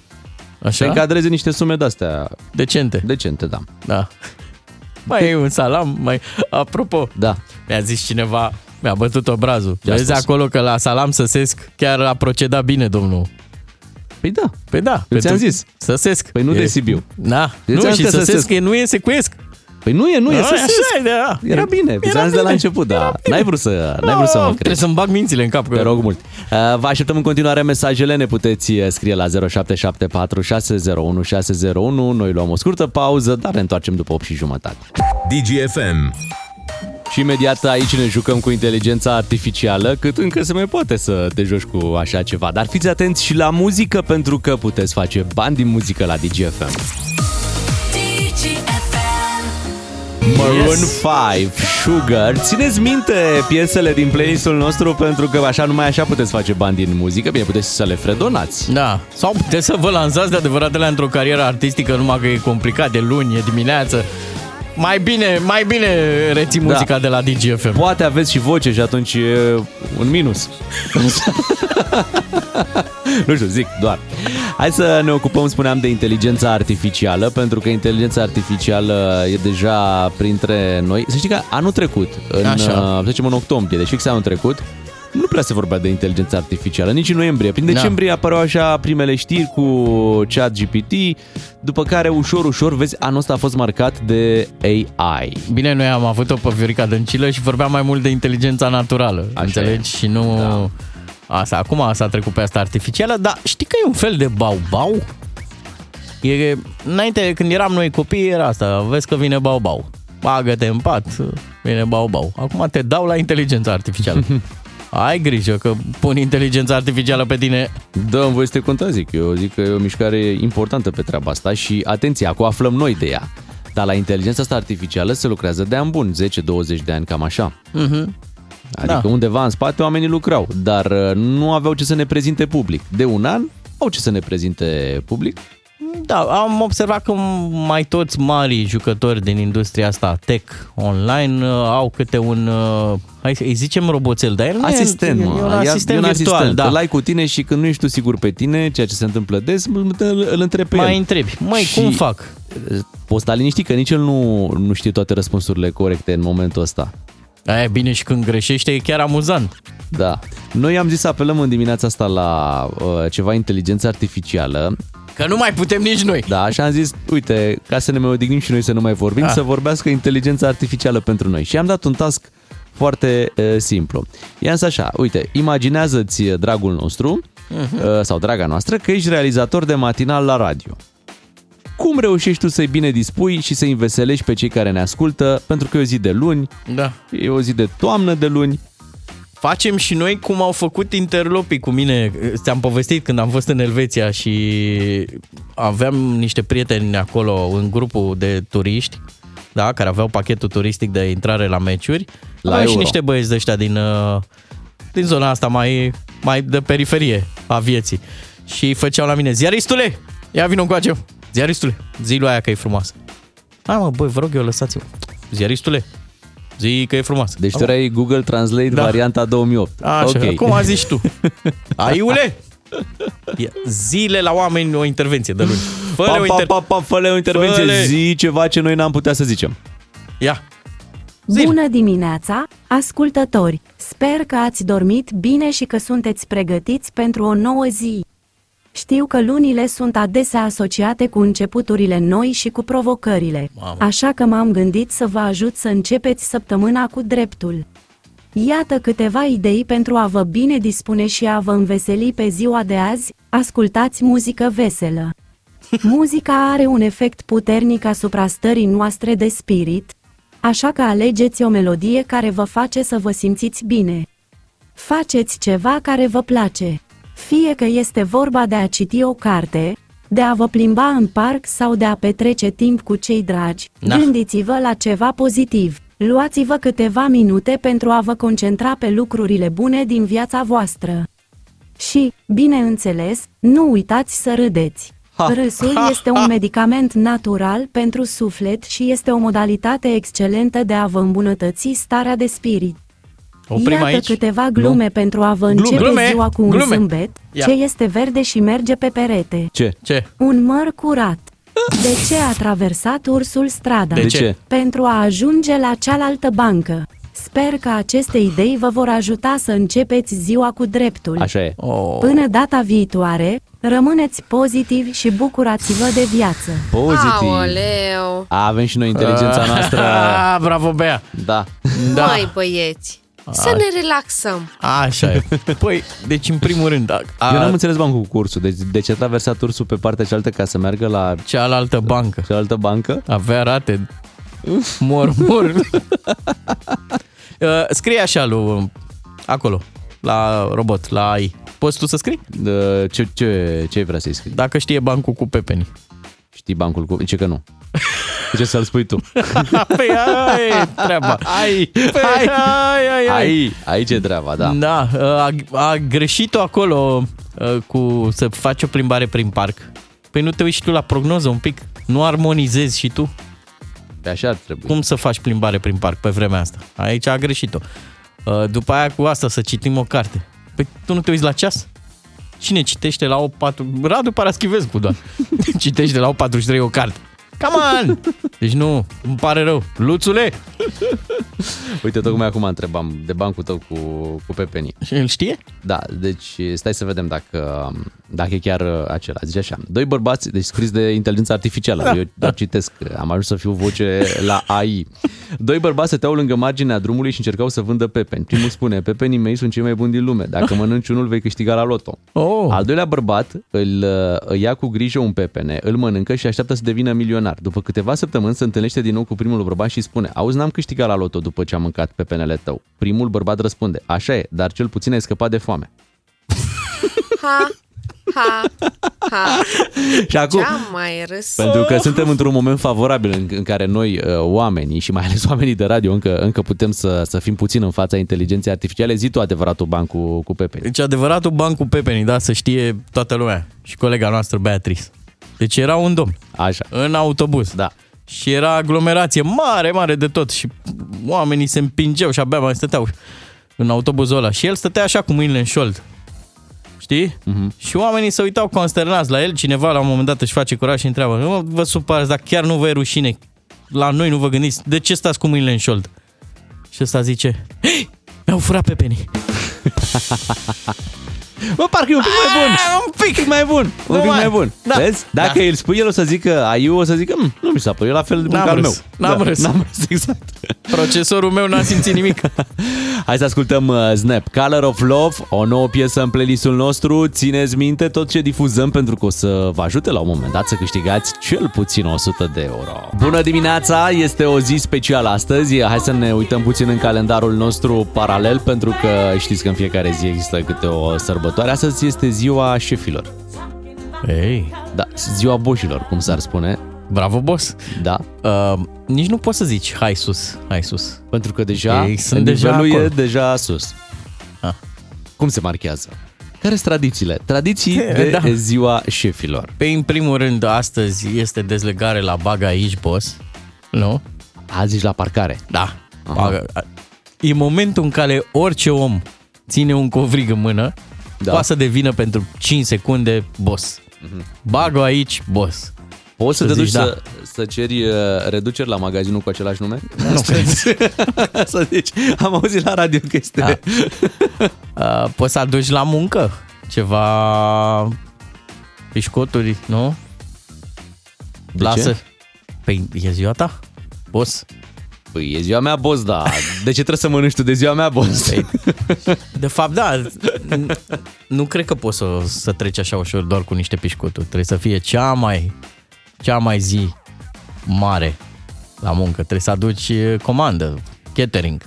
Speaker 2: Așa?
Speaker 1: Se încadreze niște sume de-astea
Speaker 2: Decente.
Speaker 1: decente, da.
Speaker 2: Da. Mai e un salam, mai... Apropo,
Speaker 1: Da.
Speaker 2: mi-a zis cineva, mi-a bătut obrazul.
Speaker 1: Ce a
Speaker 2: Vezi
Speaker 1: spus?
Speaker 2: acolo că la salam săsesc chiar a procedat bine domnul.
Speaker 1: Păi da.
Speaker 2: Păi da.
Speaker 1: Eu ți-am
Speaker 2: pentru-
Speaker 1: zis.
Speaker 2: Săsesc.
Speaker 1: Păi nu
Speaker 2: E-
Speaker 1: de Sibiu.
Speaker 2: Da.
Speaker 1: Eu
Speaker 2: nu,
Speaker 1: ți-am
Speaker 2: și
Speaker 1: zis că
Speaker 2: săsesc,
Speaker 1: săsesc.
Speaker 2: e, nu e secuiesc.
Speaker 1: Păi nu e, nu e,
Speaker 2: A,
Speaker 1: să
Speaker 2: așa e, da.
Speaker 1: Era bine, ți-am zis de la început, da. N-ai vrut să, n-ai vrut să mă
Speaker 2: Trebuie
Speaker 1: crezi.
Speaker 2: să-mi bag mințile în cap. Că...
Speaker 1: Te rog mult. Uh, Vă așteptăm în continuare mesajele, ne puteți uh, scrie la 0774 601 601. Noi luăm o scurtă pauză, dar ne întoarcem după 8 și jumătate.
Speaker 3: DGFM.
Speaker 1: Și imediat aici ne jucăm cu inteligența artificială, cât încă se mai poate să te joci cu așa ceva. Dar fiți atenți și la muzică, pentru că puteți face bani din muzică la DGFM. Maroon 5, Sugar. Țineți minte piesele din playlistul nostru pentru că așa numai așa puteți face bani din muzică. Bine, puteți să le fredonați.
Speaker 2: Da. Sau puteți să vă lansați de adevăratele într-o carieră artistică, numai că e complicat de luni, e dimineață. Mai bine, mai bine reții
Speaker 1: Da.
Speaker 2: muzica de la DGFM.
Speaker 1: Poate aveți și voce și atunci e un minus. nu știu, zic doar. Hai să ne ocupăm, spuneam, de inteligența artificială, pentru că inteligența artificială e deja printre noi. Să știi că anul trecut, în,
Speaker 2: Așa.
Speaker 1: uh, să zicem în octombrie, deci fix anul trecut, nu prea se vorbea de inteligență artificială, nici în noiembrie. Prin
Speaker 2: Da.
Speaker 1: decembrie apăreau așa primele știri cu chat GPT, după care ușor, ușor, vezi, anul ăsta a fost marcat de AI.
Speaker 2: Bine, noi am avut-o pe Viorica Dăncilă și vorbeam mai mult de inteligența natură,
Speaker 1: Așa
Speaker 2: înțelegi? Și nu... Da. Asta, acum s-a trecut pe asta artificială, dar știi că e un fel de bau-bau? E, înainte, când eram noi copii, era asta, vezi că vine bau-bau. Bagă-te în pat, vine bau-bau. Acum te dau la inteligența artificială. Ai grijă că pun inteligența artificială pe tine.
Speaker 1: Da, în voi să te contrazic. Eu zic că e o mișcare importantă pe treaba asta și atenție, acum aflăm noi de ea. Dar la inteligența asta artificială se lucrează de ani buni, 10-20 de ani, cam așa.
Speaker 2: Mhm.
Speaker 1: Adică
Speaker 2: Da.
Speaker 1: undeva în spate oamenii lucrau, dar uh, nu aveau ce să ne prezinte public. De un an au ce să ne prezinte public.
Speaker 2: Da, am observat că mai toți mari jucători din industria asta tech online uh, au câte un, uh, hai să îi zicem roboțel, dar el nu
Speaker 1: Asistent,
Speaker 2: e,
Speaker 1: mă.
Speaker 2: e un
Speaker 1: Ia-
Speaker 2: asistent
Speaker 1: e un
Speaker 2: virtual,
Speaker 1: asistent.
Speaker 2: da.
Speaker 1: Îl ai cu tine și când nu ești tu sigur pe tine, ceea ce se întâmplă des, îl, îl, îl întrebi pe
Speaker 2: Mai
Speaker 1: el.
Speaker 2: întrebi, măi,
Speaker 1: Și-
Speaker 2: cum fac?
Speaker 1: Poți sta liniștit că nici el nu, nu știe toate răspunsurile corecte în momentul ăsta.
Speaker 2: Aia bine și când greșește e chiar amuzant.
Speaker 1: Da. Noi am zis să apelăm în dimineața asta la uh, ceva inteligență artificială.
Speaker 2: Că nu mai putem nici noi.
Speaker 1: Da, așa am zis, uite, ca să ne mai odihnim și noi să nu mai vorbim,
Speaker 2: Ah.
Speaker 1: să vorbească inteligența artificială pentru noi. Și am dat un task foarte uh, simplu. I-am zis așa, uite, imaginează-ți, uh, dragul nostru,
Speaker 2: Mhm.
Speaker 1: uh, sau draga noastră, că ești realizator de matinal la radio. Cum reușești tu să-i bine dispui și să-i înveselești pe cei care ne ascultă, pentru că e o zi de luni,
Speaker 2: Da.
Speaker 1: e o zi de toamnă de luni,
Speaker 2: facem și noi cum au făcut interlopii cu mine. Ți-am povestit când am fost în Elveția și aveam niște prieteni acolo în grupul de turiști, da, care aveau pachetul turistic de intrare la meciuri.
Speaker 1: La
Speaker 2: Aveam și
Speaker 1: Euro.
Speaker 2: niște băieți de ăștia din, uh, din zona asta mai, mai de periferie a vieții. Și făceau la mine, ziaristule, ia vină încoace. Ziaristule, zi lui aia că e frumoasă. Hai mă, băi, vă rog eu, lăsați-mă. Ziaristule, zi că e frumoasă.
Speaker 1: Deci tu erai Google Translate
Speaker 2: Da.
Speaker 1: varianta 2008.
Speaker 2: Așa,
Speaker 1: Ok.
Speaker 2: okay. cum a zis tu? Aiule! Ia, Zile la oameni o intervenție de luni. Fă-le
Speaker 1: Pa,
Speaker 2: o
Speaker 1: pa,
Speaker 2: inter...
Speaker 1: pa, pa, fă o intervenție,
Speaker 2: Fă-le.
Speaker 1: zi ceva ce noi n-am putea să zicem.
Speaker 2: Ia,
Speaker 11: Bună dimineața, ascultători! Sper că ați dormit bine și că sunteți pregătiți pentru o nouă zi. Știu că lunile sunt adesea asociate cu începuturile noi și cu provocările,
Speaker 12: Mamă.
Speaker 11: așa că m-am gândit să vă ajut să începeți săptămâna cu dreptul. Iată câteva idei pentru a vă bine dispune și a vă înveseli pe ziua de azi, ascultați muzică veselă. Muzica are un efect puternic asupra stării noastre de spirit, așa că alegeți o melodie care vă face să vă simțiți bine. Faceți ceva care vă place. Fie că este vorba de a citi o carte, de a vă plimba în parc sau de a petrece timp cu cei dragi,
Speaker 12: Da.
Speaker 11: gândiți-vă la ceva pozitiv. Luați-vă câteva minute pentru a vă concentra pe lucrurile bune din viața voastră. Și, bineînțeles, nu uitați să râdeți.
Speaker 12: Ha.
Speaker 11: Râsul
Speaker 12: Ha,
Speaker 11: este un
Speaker 12: ha.
Speaker 11: medicament natural pentru suflet și este o modalitate excelentă de a vă îmbunătăți starea de spirit.
Speaker 2: Oprim
Speaker 11: Iată
Speaker 2: aici.
Speaker 11: câteva glume pentru a vă
Speaker 2: Glume.
Speaker 11: începe
Speaker 2: Glume.
Speaker 11: ziua cu un
Speaker 2: Glume.
Speaker 11: zâmbet.
Speaker 2: Ia.
Speaker 11: Ce este verde și merge pe perete?
Speaker 1: Ce?
Speaker 2: Ce?
Speaker 11: Un măr curat. De ce a traversat ursul strada?
Speaker 1: De ce?
Speaker 11: Pentru a ajunge la cealaltă bancă. Sper că aceste idei vă vor ajuta să începeți ziua cu dreptul.
Speaker 1: Așa e.
Speaker 2: Oh.
Speaker 11: Până data viitoare, rămâneți pozitivi și bucurați-vă de viață.
Speaker 1: Pozitiv.
Speaker 13: Aoleu.
Speaker 1: Avem și noi inteligența noastră.
Speaker 2: Ah, bravo, Bea!
Speaker 1: Da.
Speaker 2: Da.
Speaker 13: Mai băieți, să
Speaker 2: Ai.
Speaker 13: ne relaxăm.
Speaker 2: Așa e. Păi, deci în primul rând... A,
Speaker 1: Eu n-am înțeles bancul cu cursul. Deci de ce a traversat ursul pe partea cealaltă ca să meargă la
Speaker 2: cealaltă bancă?
Speaker 1: Cealaltă bancă?
Speaker 2: Avea rate. Mor, mor. Uh, scrie așa lui acolo, la robot, la AI. Poți tu să scrii?
Speaker 1: De, ce, ce, ce vrea să-i scrii?
Speaker 2: Dacă știe bancul cu pepeni.
Speaker 1: Știi bancul cu... Ce că nu? Ce să-l spui tu?
Speaker 2: păi aia e treaba.
Speaker 1: Ai,
Speaker 2: păi, ai, ai, ai.
Speaker 1: Ai, aici e treaba, da.
Speaker 2: Da, a, a greșit-o acolo uh, cu să faci o plimbare prin parc. Păi nu te uiți și tu la prognoză un pic? Nu armonizezi și tu?
Speaker 1: Pe așa ar trebui.
Speaker 2: Cum să faci plimbare prin parc pe vremea asta? Aici a greșit-o. Uh, După aia cu asta să citim o carte. Păi tu nu te uiți la ceas? Cine citește la 8.4... Radu Paraschivescu, doar. Citește la 8.43 o carte. Come on! Deci nu, îmi pare rău. Luțule!
Speaker 1: Uite, tocmai acum întrebam de bancul tău cu, cu Pepeni.
Speaker 2: Și el știe?
Speaker 1: Da, deci stai să vedem dacă, dacă e chiar uh, acela. Zice așa, doi bărbați, deci scris de inteligență artificială,
Speaker 2: Da,
Speaker 1: eu doar citesc, am ajuns să fiu voce la AI. Doi bărbați stăteau lângă marginea drumului și încercau să vândă pepeni. Primul spune, pepenii mei sunt cei mai buni din lume, dacă mănânci unul vei câștiga la loto.
Speaker 2: Oh.
Speaker 1: Al doilea bărbat îl, uh, îi ia cu grijă un pepene, îl mănâncă și așteaptă să devină milionar. După câteva săptămâni se întâlnește din nou cu primul bărbat și spune, auzi, n-am câștigat la loto după ce am mâncat pepenele tău. Primul bărbat răspunde, așa e, dar cel puțin ai scăpat de foame.
Speaker 13: Ha, ha, ha.
Speaker 1: Și acum,
Speaker 13: Ce-am mai râs?
Speaker 1: Pentru că suntem într-un moment favorabil în, în care noi, uh, oamenii și mai ales oamenii de radio, încă, încă putem să, să fim puțin în fața inteligenței artificiale. Zi tu adevăratul ban cu, cu Pepe.
Speaker 2: Deci adevăratul ban cu pepeni, da, să știe toată lumea. Și colega noastră, Beatrice. Deci era un domn.
Speaker 1: Așa.
Speaker 2: În autobuz.
Speaker 1: Da.
Speaker 2: Și era aglomerație mare, mare de tot. Și oamenii se împingeau și abia mai stăteau în autobuzul ăla. Și el stătea așa cu mâinile în șold. Știi? Uh-huh. Și oamenii se uitau consternați la el. Cineva la un moment dat își face curaj și întreabă Nu vă supărați, dar chiar nu vă e rușine. La noi nu vă gândiți. De ce stați cu mâinile în șold? Și ăsta zice Hei, mi-au furat pepenii.
Speaker 1: Bă, parcă e un pic mai bun.
Speaker 2: Un pic
Speaker 1: mai bun. Un pic
Speaker 2: mai-
Speaker 1: mai bun.
Speaker 2: Da.
Speaker 1: Vezi? Dacă
Speaker 2: Da.
Speaker 1: îl spui, el o să zică, aiu o să zică, "Mm, nu mi s-a părut, e la fel de bun
Speaker 2: N-am
Speaker 1: ca al
Speaker 2: râs.
Speaker 1: meu.
Speaker 2: N-am
Speaker 1: Da,
Speaker 2: râs.
Speaker 1: N-am râs, exact.
Speaker 2: Procesorul meu n-a simțit nimic.
Speaker 1: Hai să ascultăm uh, Snap. Color of Love, o nouă piesă în playlistul nostru. Țineți minte tot ce difuzăm pentru că o să vă ajute la un moment dat să câștigați cel puțin 100 de euro. Bună dimineața! Este o zi specială astăzi. Hai să ne uităm puțin în calendarul nostru paralel pentru că știți că în fiecare zi există câte o sărbătoare. Astăzi este ziua șefilor.
Speaker 2: Ei,
Speaker 1: Da, ziua boșilor, cum s-ar spune.
Speaker 2: bravo, boss.
Speaker 1: Da,
Speaker 2: Uh, nici nu poți să zici, hai sus, hai sus.
Speaker 1: pentru că deja
Speaker 2: Ei sunt
Speaker 1: nivelul
Speaker 2: deja
Speaker 1: e
Speaker 2: acolo.
Speaker 1: deja sus.
Speaker 2: Ah.
Speaker 1: Cum se marchează? Care sunt tradițiile? Tradiții de
Speaker 2: Da.
Speaker 1: ziua șefilor.
Speaker 2: Pe în primul rând, astăzi este dezlegare la baga aici, boss. Nu?
Speaker 1: Azi ești la parcare.
Speaker 2: Da. Baga. E momentul în care orice om ține un covrig în mână,
Speaker 1: Da.
Speaker 2: da. poate să devină pentru 5 secunde boss. Bag-o aici, boss.
Speaker 1: Poți să,
Speaker 2: Să
Speaker 1: te duci
Speaker 2: zici,
Speaker 1: să, să ceri uh, reduceri la magazinul cu același nume?
Speaker 2: Nu.
Speaker 1: să zici, am auzit la radio că este...
Speaker 2: Da. Uh, poți să aduci la muncă ceva pișcoturi, nu?
Speaker 1: De
Speaker 2: Lasă.
Speaker 1: ce?
Speaker 2: Păi e ziua ta? Boss.
Speaker 1: Păi e ziua mea, boss, da. De ce trebuie să mănânci tu de ziua mea, boss?
Speaker 2: Păi, De fapt, da. n- Nu cred că poți să, să treci așa ușor doar cu niște pișcoturi. Trebuie să fie cea mai, cea mai zi mare la muncă. Trebuie să aduci eh, comandă, catering.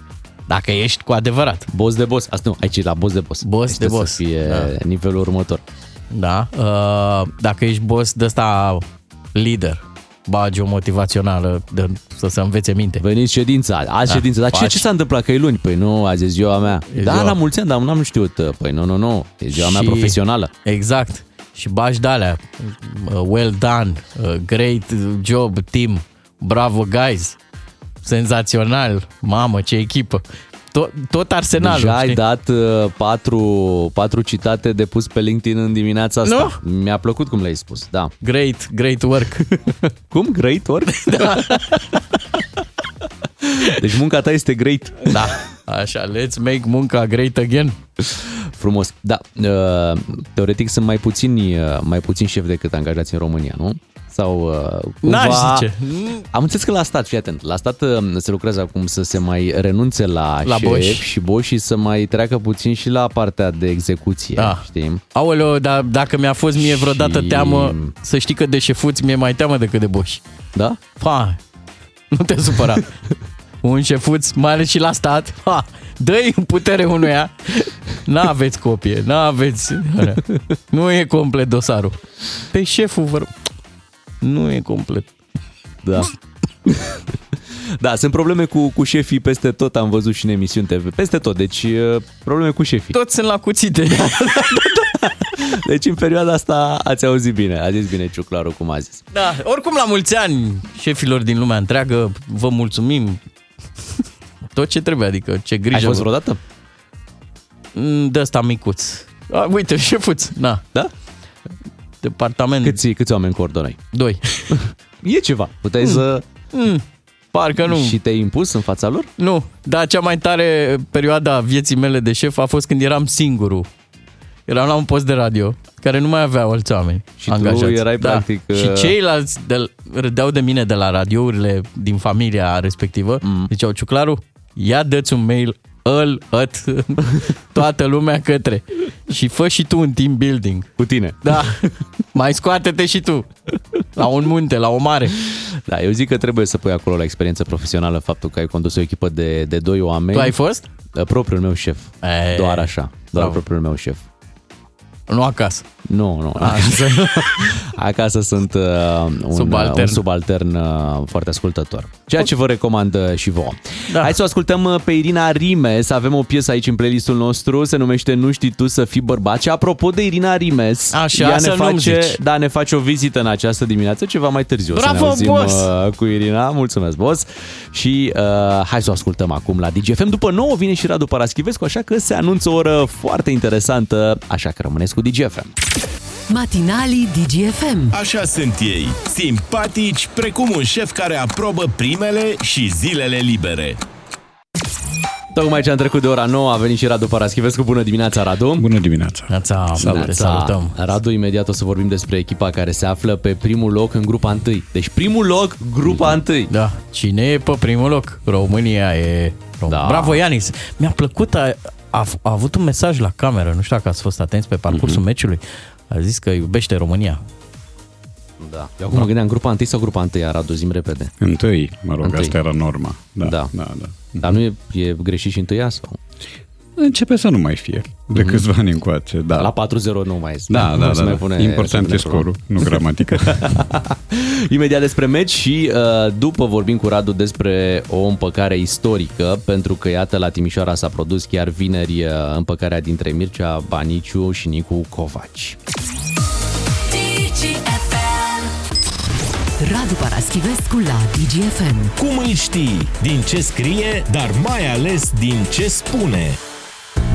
Speaker 2: Dacă ești cu adevărat.
Speaker 1: Boss de boss. Asta nu, aici e la boss de boss.
Speaker 2: Boss
Speaker 1: Aici
Speaker 2: de
Speaker 1: trebuie
Speaker 2: boss.
Speaker 1: Să fie
Speaker 2: Da.
Speaker 1: nivelul următor.
Speaker 2: Da? Uh, Dacă ești boss de ăsta lider, bagi o motivațională de, să se învețe minte.
Speaker 1: Veniți ședința, azi
Speaker 2: Da,
Speaker 1: ședință. Dar ce,
Speaker 2: faci.
Speaker 1: ce s-a întâmplat? Că e luni? Păi nu, azi e ziua mea.
Speaker 2: E
Speaker 1: da,
Speaker 2: ziua.
Speaker 1: la mulți ani, dar n-am știut. Păi nu, nu, nu. E ziua mea
Speaker 2: Și-
Speaker 1: profesională.
Speaker 2: Exact. Și bagi de alea. Uh, Well done. uh, Great job, team. Bravo, guys. Senzațional. Mamă, ce echipă. Tot, tot arsenalul.
Speaker 1: Deja ai
Speaker 2: știi?
Speaker 1: dat uh, patru, patru citate de pus pe LinkedIn în dimineața asta. Nu? Mi-a plăcut cum le-ai spus, da.
Speaker 2: Great, great work.
Speaker 1: Cum? Great work?
Speaker 2: da.
Speaker 1: Deci munca ta este great.
Speaker 2: da. Așa, let's make munca great again.
Speaker 1: Frumos. Da, uh, teoretic sunt mai puțini, uh, mai puțini șefi decât angajați în România, nu? Sau uh, cumva...
Speaker 2: N-aș zice.
Speaker 1: Am înțeles că la stat, fii atent, la stat uh, se lucrează acum să se mai renunțe la,
Speaker 2: La
Speaker 1: șef
Speaker 2: boși.
Speaker 1: și boși și să mai treacă puțin și la partea de execuție,
Speaker 2: Da.
Speaker 1: știi?
Speaker 2: Aoleo, dar dacă mi-a fost mie vreodată
Speaker 1: Și-
Speaker 2: teamă, să știi că de șefuți mi-e mai teamă decât de boși.
Speaker 1: Da?
Speaker 2: Pa, nu te supăra. Un șefuț, mai ales și la stat, ha, dă-i în putere unuia. N-aveți copie, n-aveți... Nu e complet dosarul. Pe șeful, vă rog. Nu e complet.
Speaker 1: Da. Da, sunt probleme cu, cu șefii peste tot, am văzut și în emisiuni TV, peste tot, deci uh, probleme cu șefii.
Speaker 2: Toți sunt la cuțite.
Speaker 1: Deci în perioada asta ați auzit bine, a zis bine Ciuclaru cum a zis.
Speaker 2: Da, oricum la mulți ani șefilor din lumea întreagă, vă mulțumim tot ce trebuie, adică ce grijă.
Speaker 1: Ai fost
Speaker 2: vă-
Speaker 1: vreodată?
Speaker 2: Mm, De ăsta micuț. A, uite, șefuț, na.
Speaker 1: Da?
Speaker 2: Departament
Speaker 1: Câți, câți oameni coordonai?
Speaker 2: Doi.
Speaker 1: E ceva, puteai să...
Speaker 2: Mm, parcă nu.
Speaker 1: Și te-ai impus în fața lor?
Speaker 2: Nu, dar cea mai tare perioada vieții mele de șef a fost când eram singurul. Eram la un post de radio care nu mai avea alți oameni
Speaker 1: Și tu
Speaker 2: angajați.
Speaker 1: erai,
Speaker 2: da.
Speaker 1: practic,
Speaker 2: Și
Speaker 1: uh,
Speaker 2: ceilalți de, râdeau de mine de la radiourile din familia respectivă. Mm. Ziceau, Ciuclaru, ia dă-ți un mail îl, ît, toată lumea către. Și fă și tu un team building.
Speaker 1: Cu tine.
Speaker 2: Da, mai scoate-te și tu. La un munte, la o mare.
Speaker 1: Da, eu zic că trebuie să pui acolo la experiență profesională faptul că ai condus o echipă de, de doi oameni.
Speaker 2: Tu ai fost?
Speaker 1: Propriul meu șef.
Speaker 2: E,
Speaker 1: Doar așa. Doar
Speaker 2: bravo.
Speaker 1: propriul meu șef.
Speaker 2: Nu acasă.
Speaker 1: Nu, nu. Acasă, acasă sunt uh, un
Speaker 2: Subaltern.
Speaker 1: un subaltern uh, foarte ascultător. Ceea ce vă recomand uh, și vouă.
Speaker 2: Da.
Speaker 1: Hai să o ascultăm uh, pe Irina Rimes. Avem o piesă aici în playlistul nostru. Se numește Nu știi tu să fii bărbat. Și apropo de Irina Rimes,
Speaker 2: Așa,
Speaker 1: ea
Speaker 2: să
Speaker 1: ne
Speaker 2: nu-mi
Speaker 1: face,
Speaker 2: zici.
Speaker 1: da, ne face o vizită în această dimineață, ceva mai târziu. o să
Speaker 2: Bravo,
Speaker 1: ne auzim
Speaker 2: boss!
Speaker 1: uh, cu Irina. Mulțumesc, boss. Și uh, hai să o ascultăm acum la DGFM. După 9 vine și Radu Paraschivescu, așa că se anunță o oră foarte interesantă, așa că rămâneți cu DGFM.
Speaker 6: Matinalii DGFM.
Speaker 3: Așa sunt ei, simpatici, precum un șef care aprobă primele și zilele libere.
Speaker 1: Tocmai ce am trecut de ora 9 a venit și Radu Paraschivescu. Bună dimineața, Radu!
Speaker 12: Bună dimineața!
Speaker 2: Neața, te salutăm.
Speaker 1: Radu, imediat o să vorbim despre echipa care se află pe primul loc în grupa 1. Deci primul loc, grupa 1.
Speaker 2: Da, cine e pe primul loc? România e
Speaker 1: Da.
Speaker 2: Bravo, Ianis! Mi-a plăcut, a, a, a avut un mesaj la cameră, nu știu dacă ați fost atenți pe parcursul
Speaker 1: Mhm.
Speaker 2: meciului. A zis că iubește România.
Speaker 1: Da. Eu acum mă gândeam grupa întâi sau grupa întâi, Radu, zim repede.
Speaker 12: Întâi, mă rog,
Speaker 1: Întâi.
Speaker 12: asta era norma. Da,
Speaker 1: Da.
Speaker 12: da, da.
Speaker 1: Dar nu e, e greșit și întâia sau?
Speaker 12: Începe să nu mai fie, de
Speaker 1: Mhm.
Speaker 12: câțiva ani încoace. Da.
Speaker 1: La 4-0 nu mai este.
Speaker 12: Da,
Speaker 1: Nu
Speaker 12: da,
Speaker 1: se
Speaker 12: da.
Speaker 1: mai
Speaker 12: da.
Speaker 1: pune-
Speaker 12: Important
Speaker 1: se
Speaker 12: e
Speaker 1: pune
Speaker 12: scorul,
Speaker 1: problema.
Speaker 12: nu gramatica.
Speaker 1: Imediat despre meci și uh, după vorbim cu Radu despre o împăcare istorică, pentru că iată la Timișoara s-a produs chiar vineri uh, împăcarea dintre Mircea Baniciu și Nicu Covaci.
Speaker 6: Radu Paraschivescu la DGFM.
Speaker 3: Cum îl știi? Din ce scrie, dar mai ales din ce spune.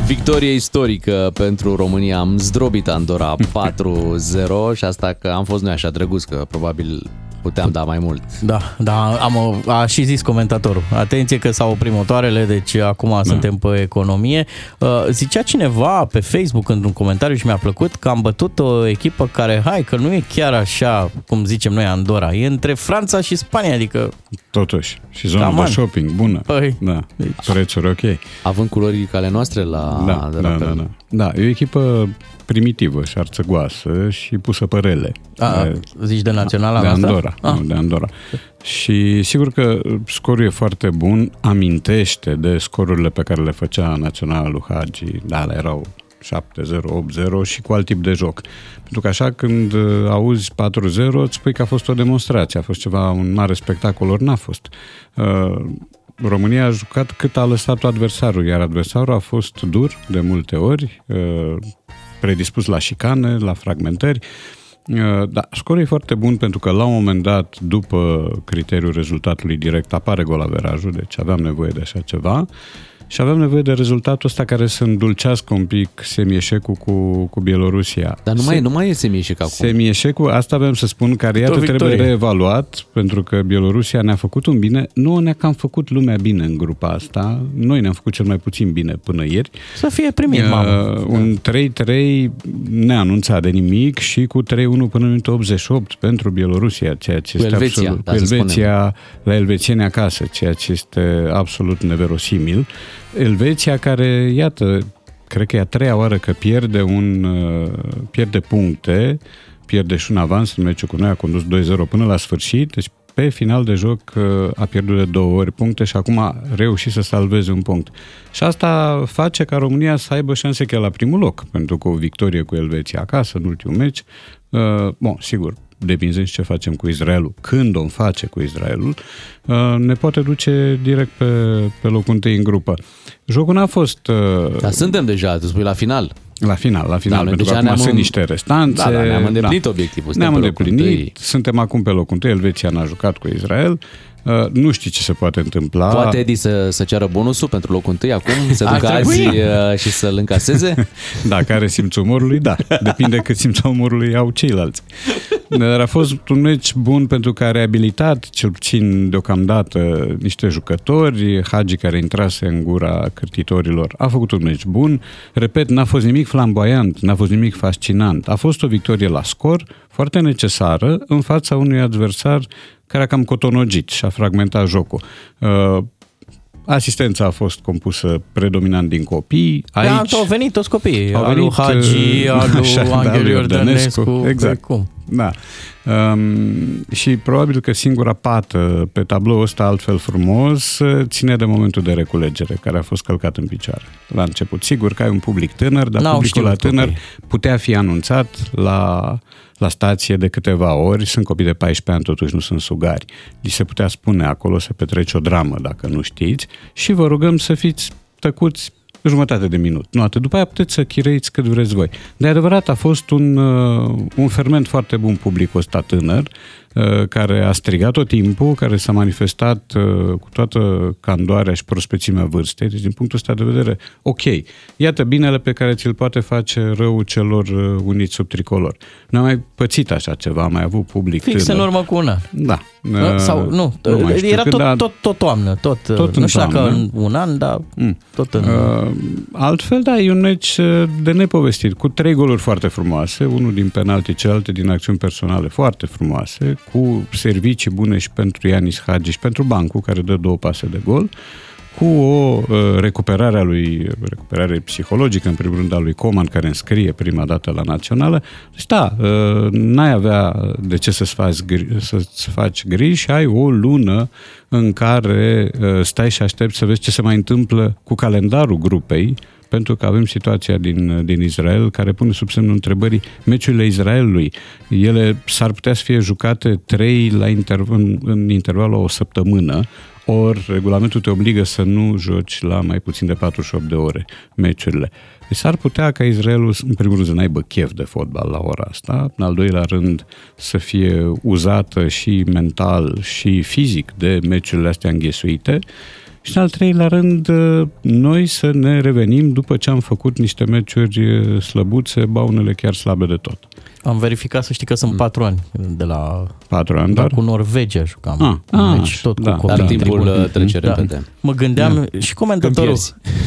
Speaker 1: Victorie istorică pentru România. Am zdrobit Andorra 4-0 și asta că am fost noi așa drăguț, că probabil puteam da mai mult.
Speaker 2: Da, da, am, o- a și zis comentatorul. Atenție că s-au oprit motoarele, deci acum da. suntem pe economie. Uh, Zicea cineva pe Facebook într-un comentariu și mi-a plăcut că am bătut o echipă care, hai, că nu e chiar așa, cum zicem noi, Andorra. E între Franța și Spania, adică...
Speaker 12: Totuși. Și zona
Speaker 2: Cam
Speaker 12: de
Speaker 2: an.
Speaker 12: shopping, bună.
Speaker 2: Păi.
Speaker 12: Da. Prețuri ok.
Speaker 1: Având culorile ale noastre la,
Speaker 12: Da,
Speaker 1: de la
Speaker 12: da, da,
Speaker 1: Pel.
Speaker 12: da. Da, e o echipă primitivă și șarțăgoasă și pusă pe rele.
Speaker 2: A,
Speaker 12: E-
Speaker 2: zici de naționala
Speaker 12: de
Speaker 2: noastră?
Speaker 12: Andorra,
Speaker 2: Ah.
Speaker 12: nu, de Andorra. Și sigur că scorul e foarte bun, amintește de scorurile pe care le făcea Naționala lui Hagi, da, alea erau 7-0, 8-0 și cu alt tip de joc. Pentru că așa când uh, auzi 4-0, îți spui că a fost o demonstrație, a fost ceva, un mare spectacol, ori n-a fost. Uh, România a jucat cât a lăsat adversarul, iar adversarul a fost dur de multe ori, uh, predispus la șicane, la fragmentări. Uh, Da, scorul e foarte bun pentru că la un moment dat, după criteriul rezultatului direct, apare golaverajul, deci aveam nevoie de așa ceva și aveam nevoie de rezultatul ăsta care să îndulcească un pic semieșecul cu, cu Bielorusia.
Speaker 1: Dar nu mai, nu mai e semieșec acum.
Speaker 12: Semieșecul, asta aveam să spun, care iată
Speaker 2: victorie.
Speaker 12: trebuie reevaluat, pentru că Bielorusia ne-a făcut un bine, nu ne-a cam făcut lumea bine în grupa asta, noi ne-am făcut cel mai puțin bine până ieri.
Speaker 2: Să fie primit, mamă.
Speaker 12: Uh, un 3-3 neanunțat de nimic și cu 3-1 până în minutul 88 pentru Bielorusia, ceea ce
Speaker 1: Cu
Speaker 12: este
Speaker 1: Elveția,
Speaker 12: absolut,
Speaker 1: da,
Speaker 12: cu
Speaker 1: să
Speaker 12: Elveția, la elvețieni acasă, ceea ce este absolut neverosimil. Elveția care, iată, cred că e a treia oară că pierde un uh, pierde puncte, pierde și un avans în meciul cu noi, a condus 2-0 până la sfârșit, deci pe final de joc uh, a pierdut de două ori puncte și acum a reușit să salveze un punct. Și asta face ca România să aibă șanse chiar la primul loc, pentru că o victorie cu Elveția acasă în ultimul meci, uh, bun, sigur, depinzând și ce facem cu Israelul, când o face cu Israelul, uh, ne poate duce direct pe, pe locul întâi în grupă. Jocul n-a fost... uh,
Speaker 1: Dar suntem deja, tu spui la final.
Speaker 12: La final, la final,
Speaker 1: Da, noi
Speaker 12: pentru că
Speaker 1: deja
Speaker 12: acum
Speaker 1: ne-am
Speaker 12: sunt
Speaker 1: în-
Speaker 12: niște restanțe.
Speaker 1: Da, da, ne-am îndeplinit obiectivul, suntem
Speaker 12: Ne-am
Speaker 1: pe locul
Speaker 12: îndeplinit,
Speaker 1: întâi.
Speaker 12: suntem acum pe locul întâi, Elveția n-a jucat cu Israel. Uh, nu știi ce se poate întâmpla.
Speaker 1: Poate Edi să, să ceară bonusul pentru locul întâi acum, să
Speaker 12: Ar
Speaker 1: ducă
Speaker 12: trebui.
Speaker 1: alții uh, și să-l încaseze?
Speaker 12: Da, care simțul umorului, da. Depinde cât simțul umorului au ceilalți. Dar a fost un meci bun pentru că a reabilitat, cel puțin deocamdată, niște jucători. Hagi, care intrase în gura cârtitorilor, a făcut un meci bun. Repet, n-a fost nimic flamboyant, n-a fost nimic fascinant. A fost o victorie la scor, foarte necesară, în fața unui adversar care a cam cotonogit și a fragmentat jocul. Uh, Asistența a fost compusă predominant din copii.
Speaker 2: Aici...
Speaker 12: Aici
Speaker 2: Da, au venit toți copiii.
Speaker 12: au
Speaker 2: Al lui
Speaker 12: venit,
Speaker 2: Hagi,
Speaker 12: uh,
Speaker 2: al lui
Speaker 12: așa, da,
Speaker 2: Angel
Speaker 12: lui
Speaker 2: Iordănescu.
Speaker 12: Exact.
Speaker 2: Păi Cum?
Speaker 12: Da. Um, și probabil că singura pată pe tabloul ăsta altfel frumos uh, ține de momentul de reculegere, care a fost călcat în picioare la început. Sigur că ai un public tânăr, dar
Speaker 2: N-au
Speaker 12: publicul la
Speaker 2: știut
Speaker 12: tânăr
Speaker 2: copiii.
Speaker 12: putea fi anunțat la, la stație de câteva ori. Sunt copii de 14 ani, totuși nu sunt sugari. Li se putea spune acolo să petrece o dramă, dacă nu știți, și vă rugăm să fiți tăcuți jumătate de minut. Nu atât. După aia puteți să chireiți cât vreți voi. De adevărat, a fost un, uh, un ferment foarte bun publicul ăsta tânăr, uh, care a strigat tot timpul, care s-a manifestat uh, cu toată candoarea și prospețimea vârstei. Deci, din punctul ăsta de vedere, ok. Iată binele pe care ți-l poate face rău celor uh, uniți sub tricolor. Nu am mai pățit așa ceva, am mai avut public
Speaker 2: Fix
Speaker 12: tânăr.
Speaker 2: în urmă cu un an.
Speaker 12: Da.
Speaker 2: Uh, Sau, nu,
Speaker 12: nu mai știu
Speaker 2: era
Speaker 12: când,
Speaker 2: tot,
Speaker 12: dar-
Speaker 2: tot, tot toamnă, tot,
Speaker 12: Tot
Speaker 2: nu
Speaker 12: în
Speaker 2: știu dacă
Speaker 12: toamnă.
Speaker 2: în un an, dar
Speaker 12: Mm.
Speaker 2: tot în...
Speaker 12: Uh, altfel, da, e un meci uh, de nepovestit, cu trei goluri foarte frumoase, unul din penalti, celelalte din acțiuni personale foarte frumoase, cu servicii bune și pentru Ianis Hagi și pentru Bancu, care dă două pase de gol. cu o uh, recuperare a lui, recuperare psihologică, în primul rând, a lui Coman, care înscrie prima dată la națională. Deci, da, uh, n-ai avea de ce să-ți faci, gri- să-ți faci griji și ai o lună în care uh, stai și aștepți să vezi ce se mai întâmplă cu calendarul grupei, pentru că avem situația din, din Israel care pune sub semnul întrebării meciurile Israelului. Ele s-ar putea să fie jucate trei la interv- în, în intervalul o săptămână, ori regulamentul te obligă să nu joci la mai puțin de 48 de ore meciurile. Deci s-ar putea ca Israelul, în primul rând, să n-aibă chef de fotbal la ora asta, în al doilea rând să fie uzată și mental și fizic de meciurile astea înghesuite și în al treilea rând, noi să ne revenim după ce am făcut niște meciuri slăbuțe, ba unele chiar slabe de tot.
Speaker 2: Am verificat să știi că sunt patru ani de la...
Speaker 12: Patru ani,
Speaker 2: dar
Speaker 12: dar?
Speaker 2: cu Norvegia jucam.
Speaker 12: Ah, ah,
Speaker 2: deci tot
Speaker 12: da,
Speaker 2: cu copii
Speaker 1: dar
Speaker 2: în
Speaker 1: timpul,
Speaker 2: tribune.
Speaker 1: uh, trece repede.
Speaker 2: Mă gândeam
Speaker 1: Da.
Speaker 2: și comentatorul,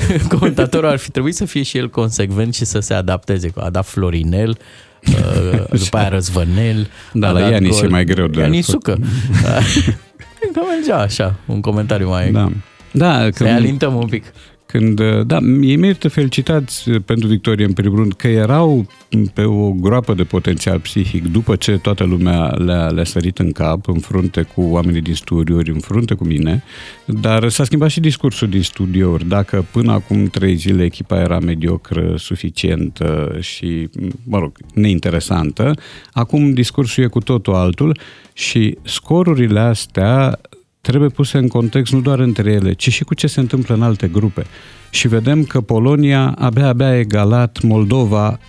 Speaker 1: Când
Speaker 2: comentatorul ar fi trebuit să fie și el consecvent și să se adapteze. A dat Florinel, uh, după aia Răzvănel.
Speaker 12: Da,
Speaker 2: a
Speaker 12: la
Speaker 2: dat
Speaker 12: Ianis
Speaker 2: gol.
Speaker 12: e mai greu de
Speaker 2: Ianis
Speaker 12: făcut.
Speaker 2: Sucă. Că mergea așa, un comentariu mai...
Speaker 12: Da. Da,
Speaker 2: Să-i alintăm un pic.
Speaker 12: Când, da, ei merită felicitați pentru victorie în primul rând, că erau pe o groapă de potențial psihic după ce toată lumea le-a, le-a sărit în cap, în frunte cu oamenii din studiouri, în frunte cu mine, dar s-a schimbat și discursul din studiouri. Dacă până acum trei zile echipa era mediocră, suficientă și, mă rog, neinteresantă, acum discursul e cu totul altul și scorurile astea trebuie puse în context nu doar între ele, ci și cu ce se întâmplă în alte grupe. Și vedem că Polonia abia-abia a egalat Moldova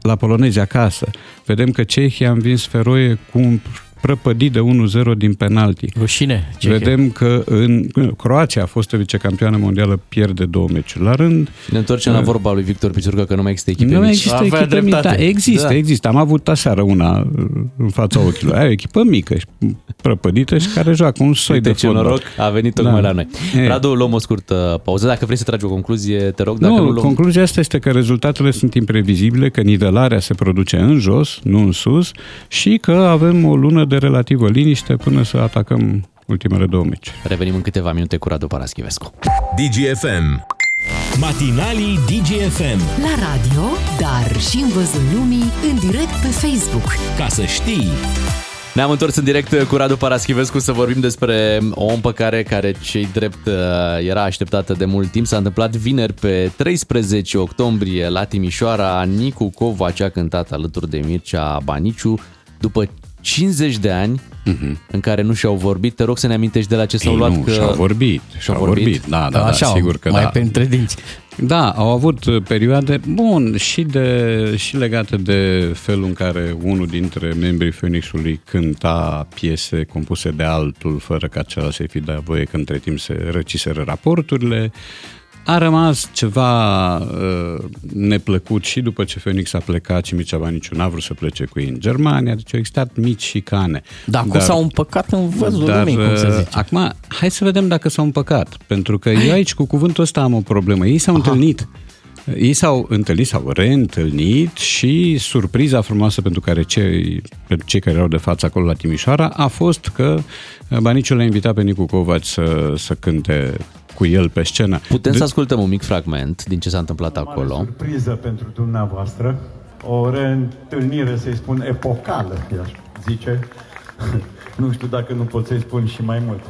Speaker 12: la polonezi acasă. Vedem că Cehia a învins Feroe cu un prăpădit de 1-0 din penalti.
Speaker 2: Rușine, Cehia.
Speaker 12: Vedem că în Croația a fost vicecampioană mondială, pierde două meciuri la rând.
Speaker 1: Ne întoarcem la vorba lui Victor Piciurcă că nu mai există echipe
Speaker 12: Nu mai
Speaker 1: mici.
Speaker 12: există echipe mici, da, există,
Speaker 1: Da.
Speaker 12: există. Am avut aseară una în fața ochilor. Aia e o echipă mică și prăpădită și care joacă un soi
Speaker 1: Uite
Speaker 12: de
Speaker 1: ce
Speaker 12: fotbal.
Speaker 1: noroc a venit tocmai
Speaker 12: Da.
Speaker 1: la noi.
Speaker 12: E.
Speaker 1: Radu, luăm o scurtă pauză. Dacă vrei să tragi o concluzie, te rog. Dacă
Speaker 12: Nu,
Speaker 1: nu, luăm...
Speaker 12: concluzia asta este că rezultatele sunt imprevizibile, că nivelarea se produce în jos, nu în sus și că avem o lună de relativă liniște până să atacăm ultimele două meci.
Speaker 1: Revenim în câteva minute cu Radu Paraschivescu.
Speaker 3: DGFM. Matinalii DGFM.
Speaker 6: La radio, dar și în văzul lumii, în direct pe Facebook.
Speaker 3: Ca să știi.
Speaker 1: Ne-am întors în direct cu Radu Paraschivescu să vorbim despre o împăcare care cei drept uh, era așteptată de mult timp. S-a întâmplat vineri pe 13 octombrie la Timișoara. Nicu Covaci a cântat alături de Mircea Baniciu după 50 de ani în care nu și-au vorbit. Te rog să ne amintești de la ce s-au
Speaker 12: Ei,
Speaker 1: luat.
Speaker 12: nu,
Speaker 1: că...
Speaker 12: și-au vorbit, și-au vorbit, da, da, da, sigur că
Speaker 2: mai
Speaker 12: da.
Speaker 2: pe între dinți.
Speaker 12: Da, au avut uh, perioade, bun, și, de, și legate de felul în care unul dintre membrii Phoenixului cânta piese compuse de altul, fără ca celălalt să-i fi dat voie, că între timp se răciseră raporturile. A rămas ceva uh, neplăcut și după ce Phoenix a plecat și Mircea Baniciu n-a vrut să plece cu ei în Germania, deci au existat mici șicane.
Speaker 2: Dar cum s-au împăcat în văzul
Speaker 12: dar,
Speaker 2: lumii, cum se
Speaker 12: uh,
Speaker 2: zice.
Speaker 12: Acum, hai să vedem dacă s-au împăcat. Pentru că eu aici cu cuvântul ăsta am o problemă. Ei s-au Aha. întâlnit. Ei s-au întâlnit, s-au reîntâlnit și surpriza frumoasă pentru, care cei, pentru cei care erau de față acolo la Timișoara a fost că Baniciu l-a invitat pe Nicu Covaci să, să cânte cu el pe scenă.
Speaker 1: Putem să ascultăm un mic fragment din ce s-a întâmplat acolo.
Speaker 14: surpriză pentru dumneavoastră, o reîntâlnire, să-i spun, epocală, i-aș zice. nu știu dacă nu pot să-i spun și mai mult.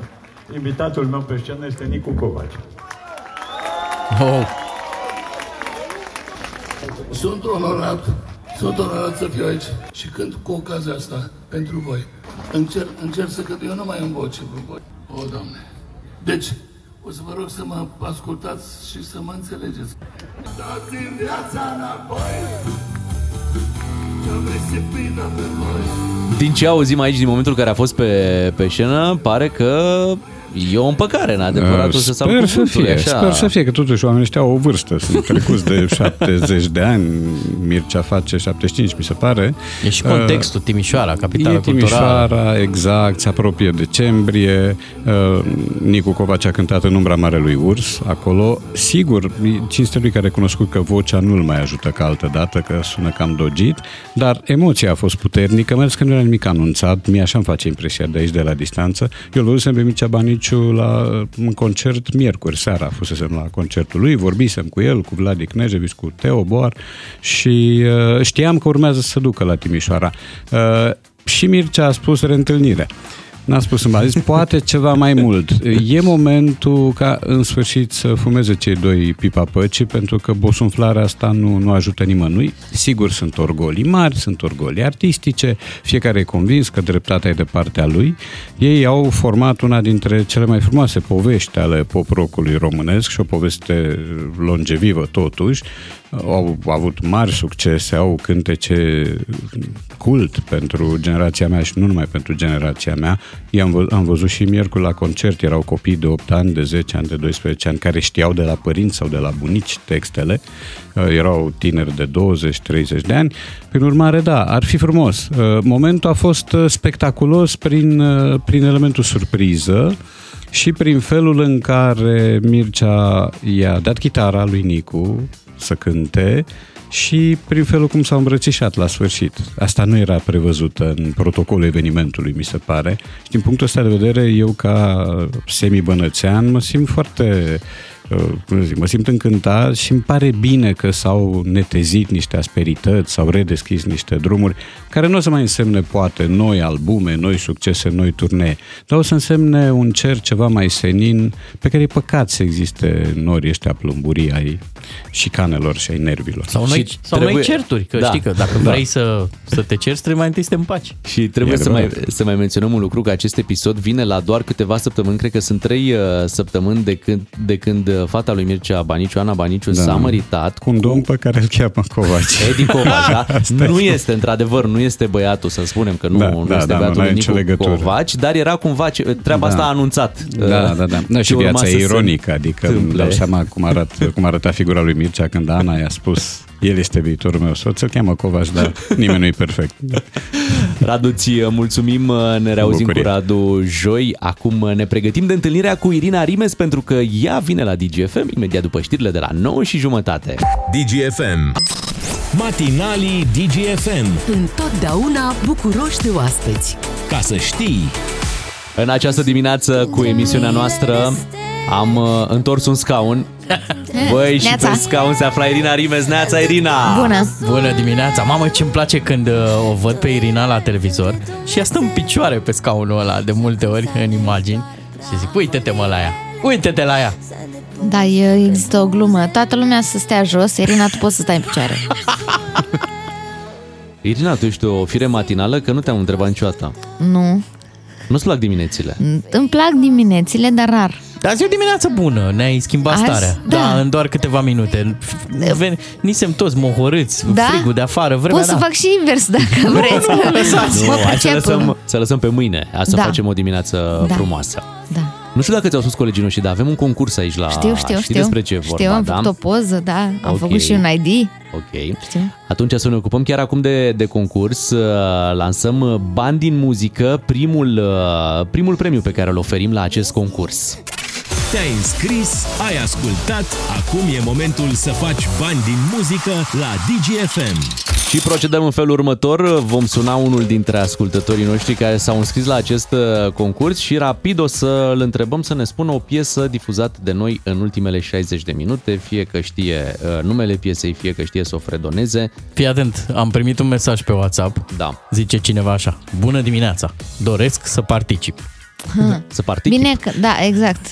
Speaker 14: Invitatul meu pe scenă este Nicu Covaci.
Speaker 2: Oh.
Speaker 15: Sunt onorat, sunt onorat să fiu aici și cânt cu ocazia asta pentru voi. Încerc, încerc să cânt, eu nu mai am voce cu voi. O, Doamne. Deci, o să vă rog să mă ascultați și să mă înțelegeți. Dați-mi viața înapoi, că risipit pe voi.
Speaker 1: Din ce auzim aici, din momentul în care a fost pe, pe scenă, pare că e o împăcare în adevăratul să
Speaker 12: Uh, Sper să fie,
Speaker 1: așa.
Speaker 12: sper să fie, că totuși oamenii ăștia au o vârstă, sunt trecuți de 70 de ani, Mircea face 75, mi se pare.
Speaker 2: E și contextul, Timișoara, capitală
Speaker 12: e
Speaker 2: culturală.
Speaker 12: Timișoara, exact, se apropie decembrie, uh, Nicu Covaci a cântat în umbra Marelui Urs, acolo, sigur, cinste lui care a recunoscut că vocea nu-l mai ajută ca altă dată, că sună cam dogit, dar emoția a fost puternică, mai ales că nu era nimic anunțat, mie așa îmi face impresia de aici, de la distanță. Eu îl văzusem pe Mircea Baniciu Baniciu la un concert miercuri seara, fusesem la concertul lui, vorbisem cu el, cu Vladi Knejevici, cu Teo Boar și uh, știam că urmează să se ducă la Timișoara. Uh, și Mircea a spus reîntâlnire. N-a spus să a zis, poate ceva mai mult. E momentul ca în sfârșit să fumeze cei doi pipa păcii, pentru că bosunflarea asta nu, nu ajută nimănui. Sigur, sunt orgolii mari, sunt orgolii artistice, fiecare e convins că dreptatea e de partea lui. Ei au format una dintre cele mai frumoase povești ale pop rock-ului românesc și o poveste longevivă totuși, au avut mari succese, au cântece cult pentru generația mea și nu numai pentru generația mea. I-am vă, am văzut și miercuri la concert, erau copii de 8 ani, de 10 ani, de 12 ani, care știau de la părinți sau de la bunici textele. Uh, Erau tineri de 20-30 de ani. Prin urmare, da, ar fi frumos. Uh, Momentul a fost uh, spectaculos prin, uh, prin elementul surpriză, și prin felul în care Mircea i-a dat chitara lui Nicu să cânte și prin felul cum s-au îmbrățișat la sfârșit. Asta nu era prevăzută în protocolul evenimentului, mi se pare. Și din punctul ăsta de vedere, eu ca semi-bănățean mă simt foarte uh, cum să zic, mă simt încântat și îmi pare bine că s-au netezit niște asperități, s-au redeschis niște drumuri care nu o să mai însemne poate noi albume, noi succese, noi turnee, dar o să însemne un cer ceva mai senin pe care e păcat să existe nori ăștia plumburii ai șicanelor și ai nervilor.
Speaker 2: Sau noi,
Speaker 1: Și
Speaker 2: sau
Speaker 1: trebuie-
Speaker 2: noi certuri, că
Speaker 1: Da.
Speaker 2: știi că dacă
Speaker 1: Da.
Speaker 2: vrei să, să te cerți, trebuie mai întâi să te împaci.
Speaker 1: Și trebuie
Speaker 2: E
Speaker 1: să mai,
Speaker 2: adevărat.
Speaker 1: să mai menționăm un lucru, că acest episod vine la doar câteva săptămâni, cred că sunt trei uh, săptămâni de când, de când uh, fata lui Mircea Baniciu, Ana Baniciu,
Speaker 12: Da.
Speaker 1: s-a măritat
Speaker 12: Cu un domn pe care îl cheamă Covaci.
Speaker 1: Edi Covaci, da?
Speaker 12: Asta
Speaker 1: nu
Speaker 12: e.
Speaker 1: este, într-adevăr, nu este băiatul, să spunem că nu,
Speaker 12: Da,
Speaker 1: nu
Speaker 12: da,
Speaker 1: este
Speaker 12: da,
Speaker 1: băiatul
Speaker 12: n-are
Speaker 1: lui
Speaker 12: nicio
Speaker 1: Nicu
Speaker 12: legătură.
Speaker 1: Covaci, dar era cumva, ce- treaba
Speaker 12: Da.
Speaker 1: asta a anunțat.
Speaker 12: Da,
Speaker 1: uh,
Speaker 12: da, da. da și
Speaker 1: ce urma
Speaker 12: viața
Speaker 1: să
Speaker 12: e
Speaker 1: se
Speaker 12: ironică, adică îmi
Speaker 1: întâmple.
Speaker 12: dau seama cum, arat, cum arăta figura lui Mircea când Ana i-a spus el este viitorul meu soț, îl cheamă Covaci, dar nimeni nu-i perfect.
Speaker 1: Radu, ți uh, mulțumim, uh, ne reauzim
Speaker 12: Bucurie.
Speaker 1: cu Radu joi. Acum uh, ne pregătim de întâlnirea cu Irina Rimes pentru că ea vine la DGFM imediat după știrile de la 9 și jumătate.
Speaker 3: DGFM. Matinalii DGFM.
Speaker 6: Întotdeauna bucuroși de oaspeți.
Speaker 3: Ca să știi.
Speaker 1: În această dimineață cu emisiunea noastră am uh, întors un scaun. Băi, și
Speaker 2: Neața.
Speaker 1: pe scaun se afla Irina Rimes. Neața, Irina!
Speaker 2: Bună dimineața! Mamă, ce-mi place când uh, o văd pe Irina la televizor și ea stă în picioare pe scaunul ăla de multe ori în imagini și zic, uite-te mă la ea, uite-te la ea.
Speaker 16: Da, e, există o glumă. Toată lumea să stea jos, Irina, tu poți să stai în picioare.
Speaker 1: Irina, tu ești o fire matinală că nu te-am întrebat niciodată.
Speaker 16: Nu.
Speaker 1: Nu-ți plac diminețile?
Speaker 16: Îmi plac diminețile, dar rar.
Speaker 2: Dar azi e o dimineață bună, ne-ai schimbat
Speaker 16: Azi?
Speaker 2: starea.
Speaker 16: Da.
Speaker 2: da, în doar câteva minute. Ven- Nisem toți mohorâți,
Speaker 16: Da?
Speaker 2: frigul de afară, vremea
Speaker 16: Pot să
Speaker 2: da.
Speaker 16: fac și invers dacă vreți.
Speaker 1: Nu,
Speaker 16: mă
Speaker 1: hai să
Speaker 16: pricep.
Speaker 1: lăsăm, să lăsăm pe mâine. Hai să
Speaker 16: Da.
Speaker 1: facem o dimineață
Speaker 16: Da.
Speaker 1: frumoasă.
Speaker 16: Da.
Speaker 1: Nu știu dacă ți-au spus colegii noștri, dar avem un concurs aici la...
Speaker 16: Știu, știu,
Speaker 1: Știi
Speaker 16: știu.
Speaker 1: despre ce e vorba,
Speaker 16: știu, am
Speaker 1: da?
Speaker 16: făcut o poză, da. Am
Speaker 1: Ok.
Speaker 16: făcut și un ID.
Speaker 1: Ok.
Speaker 16: Știu.
Speaker 1: Atunci să ne ocupăm chiar acum de, de concurs. Uh, Lansăm uh, bani din muzică, primul, uh, primul premiu pe care îl oferim la acest concurs.
Speaker 3: Te-ai înscris, ai ascultat, acum e momentul să faci bani din muzică la DGFM.
Speaker 1: Și procedăm în felul următor. Vom suna unul dintre ascultătorii noștri care s-au înscris la acest uh, concurs și rapid o să îl întrebăm să ne spună o piesă difuzată de noi în ultimele 60 de minute, fie că știe uh, numele piesei, fie că știe să o fredoneze.
Speaker 2: Fii atent, am primit un mesaj pe WhatsApp.
Speaker 1: Da.
Speaker 2: Zice cineva așa, bună dimineața, doresc să particip.
Speaker 16: Ha.
Speaker 1: Să particip?
Speaker 16: Bine că, da, exact.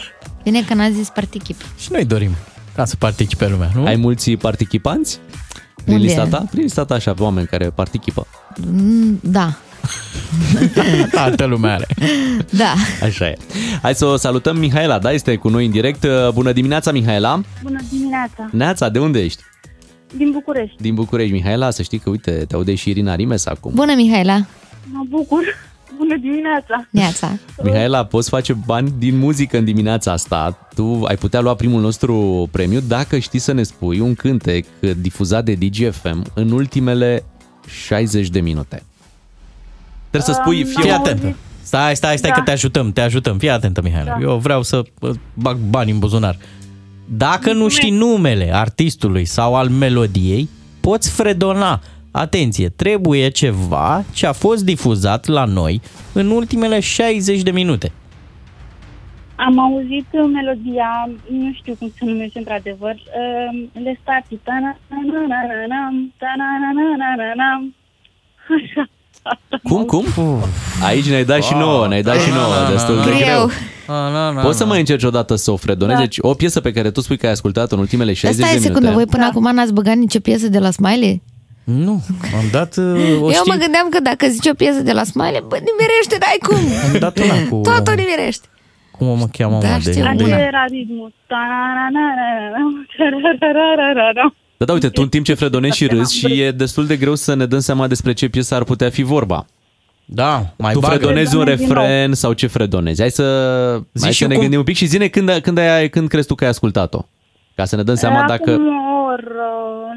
Speaker 16: Bine că n-a zis particip.
Speaker 2: Și noi dorim ca să participe lumea, nu?
Speaker 1: Ai mulți participanți? Prin
Speaker 16: Unde?
Speaker 1: lista ta? Prin lista ta așa, pe oameni care participă.
Speaker 16: Mm, Da,
Speaker 2: Toată lumea are.
Speaker 16: da.
Speaker 1: Așa e. Hai să o salutăm Mihaela, da? Este cu noi în direct. Bună dimineața, Mihaela.
Speaker 17: Bună dimineața!
Speaker 1: Neața, de unde ești?
Speaker 17: Din București.
Speaker 1: Din București, Mihaela. Să știi că, uite, te aude și Irina Rimes acum.
Speaker 16: Bună, Mihaela.
Speaker 17: Mă bucur! Bună dimineața!
Speaker 16: Neața.
Speaker 1: Mihaela, poți face bani din muzică în dimineața asta. Tu ai putea lua primul nostru premiu dacă știi să ne spui un cântec difuzat de DGFM în ultimele 60 de minute. Trebuie să spui, fie
Speaker 2: Fii atentă. Stai, stai, stai
Speaker 17: Da.
Speaker 2: că te ajutăm, te ajutăm. Fii atentă, Mihaela.
Speaker 17: Da.
Speaker 2: Eu vreau să uh, bag bani în buzunar. Dacă nu știi numele artistului sau al melodiei, poți fredona. Atenție, trebuie ceva ce a fost difuzat la noi în ultimele 60 de minute.
Speaker 17: Am auzit uh, melodia, nu știu cum se numește într-adevăr, uh, Lestati. Ta-na-na-na-na-nam, ta-na-na-na-na-nam. Așa.
Speaker 1: Cum, cum? Aici ne-ai dat și nouă, ne-ai dat și nouă, destul de greu. Poți să mai încerci odată să o fredonezi?
Speaker 16: Da.
Speaker 1: Deci o piesă pe care tu spui că ai ascultat în ultimele 60
Speaker 16: Asta e
Speaker 1: de
Speaker 16: secundă, voi
Speaker 1: minute.
Speaker 16: până acum n-ați băgat nicio piesă de la Smiley?
Speaker 2: Nu, am dat uh, o
Speaker 16: Eu
Speaker 2: știi...
Speaker 16: mă gândeam că dacă zici o piesă de la Smiley, bă, nimerește, n-ai cum.
Speaker 2: Am dat una cu...
Speaker 16: Totul nimerește.
Speaker 2: Cum mă cheamă,
Speaker 16: Da,
Speaker 2: mă, de...
Speaker 16: știu,
Speaker 2: de...
Speaker 16: una.
Speaker 17: Așa era ritmul. Ta-na-na-na-na-nam, ta-ra-ra-ra-ra-ra-ra.
Speaker 1: Da, da, uite, tu în timp ce fredonezi și râzi și e destul de greu să ne dăm seama despre ce piesă ar putea fi vorba.
Speaker 2: Da, mai
Speaker 1: Tu
Speaker 2: bagă.
Speaker 1: fredonezi un
Speaker 17: Fredonezi din
Speaker 1: refren sau ce fredonezi? Hai să,
Speaker 2: Zi
Speaker 1: hai
Speaker 2: și
Speaker 1: să ne
Speaker 2: cum-
Speaker 1: gândim un pic și zine când, când, ai, când crezi tu că ai ascultat-o. Ca să ne dăm seama dacă...
Speaker 17: Acum o oră,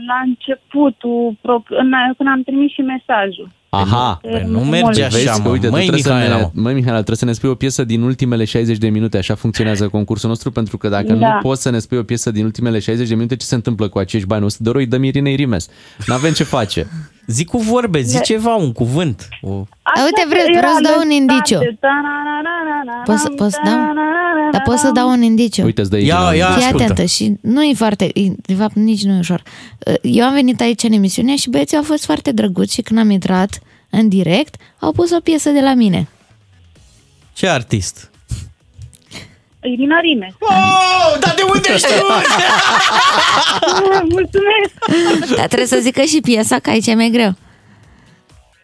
Speaker 17: la începutul, pro- în- când am trimis și mesajul.
Speaker 1: Aha,
Speaker 17: Păi nu merge
Speaker 2: așa,
Speaker 1: Vezi că,
Speaker 2: mă.
Speaker 1: uite, tu
Speaker 2: Măi,
Speaker 1: trebuie să
Speaker 2: Mihaela,
Speaker 1: ne,
Speaker 2: mă.
Speaker 1: măi, Mihaela, trebuie să ne spui o piesă din ultimele 60 de minute, așa funcționează concursul nostru, pentru că dacă
Speaker 17: Da.
Speaker 1: nu poți să ne spui o piesă din ultimele 60 de minute, ce se întâmplă cu acești bani? 100 de euro îi dăm Irinei Rimes. N-avem ce face.
Speaker 2: Zic cu vorbe, zi ceva, un cuvânt. O...
Speaker 17: Așa
Speaker 16: Uite, vreau-
Speaker 17: era
Speaker 16: vreau să dau un
Speaker 17: Lestati,
Speaker 16: indiciu.
Speaker 17: ta-na-na-na-na-nam,
Speaker 16: Poți să- poți să dau?
Speaker 17: ta-na-na-na-na-nam.
Speaker 16: Dar pot să dau un indiciu.
Speaker 1: Uite, îți dă
Speaker 2: Ia,
Speaker 1: Irina.
Speaker 2: ia.
Speaker 16: Fii
Speaker 2: ascultă.
Speaker 16: atentă și nu e foarte, e- de fapt nici nu e ușor. Eu am venit aici în emisiune și băieții au fost foarte drăguți și când am intrat în direct, au pus o piesă de la mine.
Speaker 2: Ce artist?
Speaker 17: Irina Rime.
Speaker 2: Oh, dar de unde știi?
Speaker 17: Mulțumesc.
Speaker 16: Dar trebuie să zică și piesa, că aici e mai greu.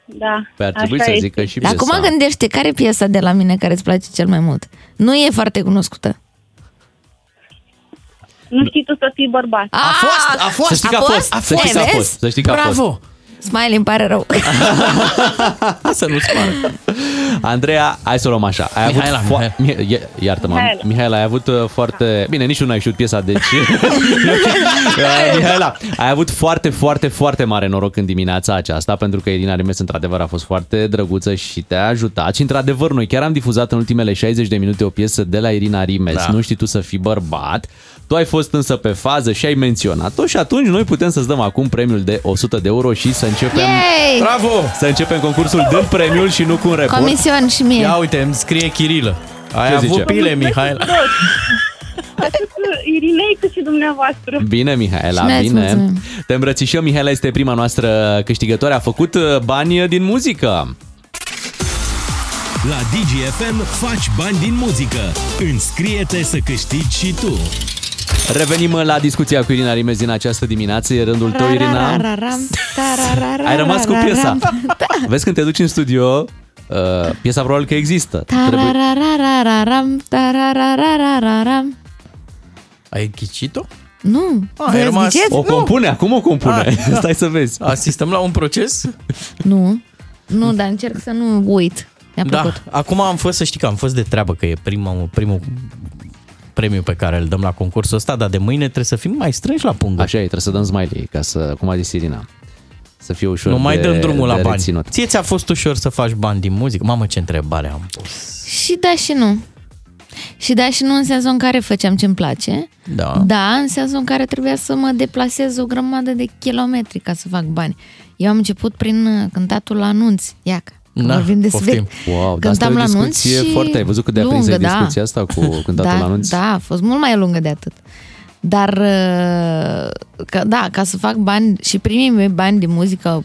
Speaker 17: Da.
Speaker 1: Păi ar trebui
Speaker 17: așa
Speaker 1: să
Speaker 17: este.
Speaker 1: zică și
Speaker 16: Dar
Speaker 1: piesa.
Speaker 16: acum gândește, care e piesa de la mine care îți place cel mai mult? Nu e foarte cunoscută.
Speaker 17: Nu știi tu să fii bărbat.
Speaker 16: A
Speaker 2: fost, a fost.
Speaker 1: Să știi că a fost, să știi că a
Speaker 16: E,
Speaker 1: fost,
Speaker 16: vezi?
Speaker 1: să știi că a fost.
Speaker 2: Bravo!
Speaker 16: Smiley, îmi pare rău.
Speaker 2: Să nu-ți pară.
Speaker 1: Andreea, hai să o luăm așa. Ai
Speaker 2: Mihaela,
Speaker 1: avut fo- Mi- ia- Iartă-mă,
Speaker 17: Mihaela.
Speaker 1: Mihaela, ai avut uh, foarte... Bine, nici tu n-ai știut piesa, deci... Uh, Mihaela, ai avut foarte, foarte, foarte mare noroc în dimineața aceasta, pentru că Irina Rimes, într-adevăr, a fost foarte drăguță și te-a ajutat. Și, într-adevăr, noi chiar am difuzat în ultimele 60 de minute o piesă de la Irina Rimes.
Speaker 2: Da.
Speaker 1: Nu știi tu să fii bărbat. Tu ai fost însă pe fază și ai menționat-o și atunci noi putem să-ți dăm acum premiul de 100 de euro și să începem...
Speaker 16: Yay!
Speaker 2: Bravo!
Speaker 1: Să începem concursul dând premiul și nu cu un report.
Speaker 16: Comision și mie.
Speaker 2: Ia uite, îmi scrie Chirilă. Ai
Speaker 1: Ce
Speaker 2: avut
Speaker 1: zice?
Speaker 2: pile, Mihaela.
Speaker 17: Atât Irinei cât și dumneavoastră.
Speaker 1: Bine, Mihaela,
Speaker 16: Și noi îți
Speaker 1: bine.
Speaker 16: mulțumim.
Speaker 1: Te îmbrățișăm, Mihaela este prima noastră câștigătoare. A făcut uh, bani din muzică.
Speaker 3: La DGFM faci bani din muzică. Înscrie-te să câștigi și tu.
Speaker 1: Revenim la discuția cu Irina Rimes din această dimineață. E rândul tău, Irina.
Speaker 16: Rararam, tarararam,
Speaker 1: Ai rămas cu piesa.
Speaker 16: rararam.
Speaker 1: Vezi când te duci în studio, uh, piesa probabil că există. Trebuie...
Speaker 16: Tarararararam, tarararararam.
Speaker 2: Ai ghicit-o?
Speaker 16: Nu,
Speaker 2: A,
Speaker 16: voi
Speaker 2: ai
Speaker 16: ați
Speaker 2: rămas-
Speaker 16: ghicit?
Speaker 1: O compune, acum o compune.
Speaker 2: Ah.
Speaker 1: Stai să vezi.
Speaker 2: Asistăm la un proces?
Speaker 16: Nu, nu, dar încerc să nu uit. Mi-a
Speaker 2: Da,
Speaker 16: plăcut.
Speaker 2: acum am fost, să știi că am fost de treabă, că e primul, primul premiu pe care îl dăm la concursul ăsta, dar de mâine trebuie să fim mai strânși la punct.
Speaker 1: Așa e, trebuie să dăm smiley, ca să, cum a zis Irina, să fie ușor
Speaker 2: Nu mai
Speaker 1: de,
Speaker 2: dăm drumul
Speaker 1: de
Speaker 2: la bani.
Speaker 1: reținut.
Speaker 2: Ție ți-a fost ușor să faci bani din muzică? Mamă, ce întrebare am pus.
Speaker 16: Și da și nu. Și da și nu în sensul în care făceam ce-mi place,
Speaker 2: Da.
Speaker 16: da, în sensul în care trebuia să mă deplasez o grămadă de kilometri ca să fac bani. Eu am început prin uh, cântatul la anunți, iacă. Că
Speaker 2: Da,
Speaker 16: vorbim de
Speaker 2: poftim.
Speaker 16: subiect.
Speaker 1: Wow, dar asta e
Speaker 16: Cântam
Speaker 1: o
Speaker 16: la anunț
Speaker 1: discuție
Speaker 16: și
Speaker 1: foarte... Ai văzut cât de aprinsă e
Speaker 16: lungă, da.
Speaker 1: discuția asta cu cântatul
Speaker 16: da,
Speaker 1: la anunț?
Speaker 16: Da, a fost mult mai lungă de atât. Dar, uh, că, da, ca să fac bani și primii mei bani de muzică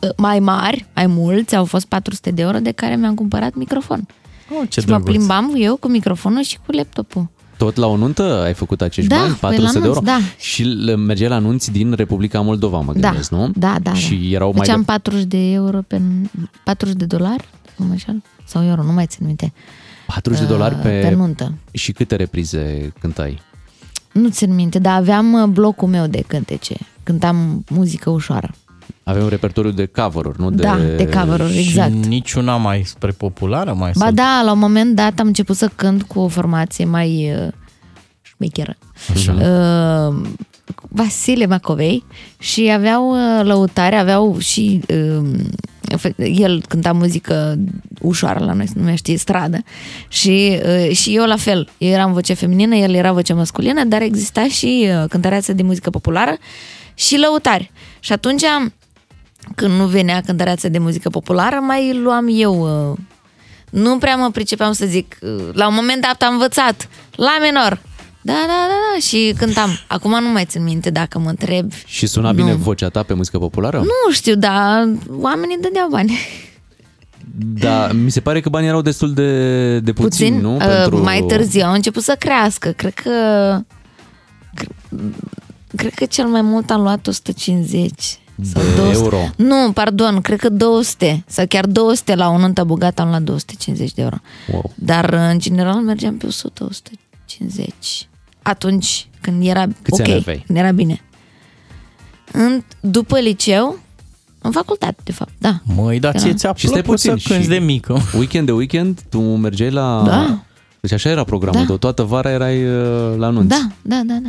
Speaker 16: uh, mai mari, mai mulți, au fost 400 de euro de care mi-am cumpărat microfon.
Speaker 2: Oh, ce
Speaker 16: și mă
Speaker 2: drăguț.
Speaker 16: plimbam eu cu microfonul și cu laptopul.
Speaker 1: Tot la o nuntă ai făcut acești
Speaker 16: Da,
Speaker 1: bani?
Speaker 16: păi
Speaker 1: 400
Speaker 16: la
Speaker 1: de euro?
Speaker 16: anunț, da.
Speaker 1: Și le- mergeai la anunți din Republica Moldova, mă
Speaker 16: Da,
Speaker 1: gândesc, nu?
Speaker 16: da, da.
Speaker 1: Și
Speaker 16: da.
Speaker 1: erau mai...
Speaker 16: Făceam
Speaker 1: de-
Speaker 16: 40 de euro pe 40 de dolari, cum așa? Sau euro, nu mai țin minte.
Speaker 1: 40 de dolari
Speaker 16: Uh,
Speaker 1: pe...
Speaker 16: pe nuntă.
Speaker 1: Și câte reprize cântai?
Speaker 16: Nu țin minte, dar aveam uh, blocul meu de cântece. Cântam muzică ușoară.
Speaker 1: Avea un repertoriu de cover-uri, nu de...
Speaker 16: Da, de cover-uri, exact.
Speaker 2: Și niciuna mai spre populară? Mai
Speaker 16: Ba
Speaker 2: sau-
Speaker 16: da, la un moment dat am început să cânt cu o formație mai uh, șmecheră.
Speaker 2: Așa.
Speaker 16: Uh, Vasile Macovei și aveau uh, lăutare, aveau și uh, fe- el cânta muzică ușoară la noi, se numește stradă și, uh, și eu la fel, eu eram voce feminină, el era voce masculină, dar exista și uh, cântăreață de muzică populară și lăutari. Și atunci când nu venea cântăreață de muzică populară, mai luam eu uh, Nu prea mă pricepeam să zic. La un moment dat am învățat. La minor. Da, da, da, da. Și cântam. Acum nu mai țin minte dacă mă întreb.
Speaker 1: Și suna
Speaker 16: Nu.
Speaker 1: bine vocea ta pe muzică populară?
Speaker 16: Nu știu, dar oamenii dădeau bani.
Speaker 1: Da, mi se pare că banii erau destul de, de puțini,
Speaker 16: Puțin.
Speaker 1: nu?
Speaker 16: Uh, Mai târziu au început să crească. Cred că... cre- Cred că cel mai mult am luat 150. Sau
Speaker 1: De
Speaker 16: 200.
Speaker 1: euro.
Speaker 16: Nu, pardon, cred că 200 sau chiar 200 la o nuntă bogată am luat 250 de euro.
Speaker 1: Wow.
Speaker 16: Dar în general mergeam pe 100, 150. Atunci când era
Speaker 1: Câți
Speaker 16: ok,
Speaker 1: ani aveai?
Speaker 16: când era bine. În, după liceu, în facultate, de fapt, da.
Speaker 2: Măi, dar ție
Speaker 16: Era-
Speaker 2: ți-a
Speaker 1: Și stai
Speaker 2: plăcut să
Speaker 1: puțin,
Speaker 2: cânti
Speaker 1: și-
Speaker 2: de mică.
Speaker 1: Weekend de weekend, tu mergeai la...
Speaker 16: Da.
Speaker 1: Deci așa era programul
Speaker 16: Da.
Speaker 1: tău, toată vara erai uh, la anunț.
Speaker 16: Da, da, da, da.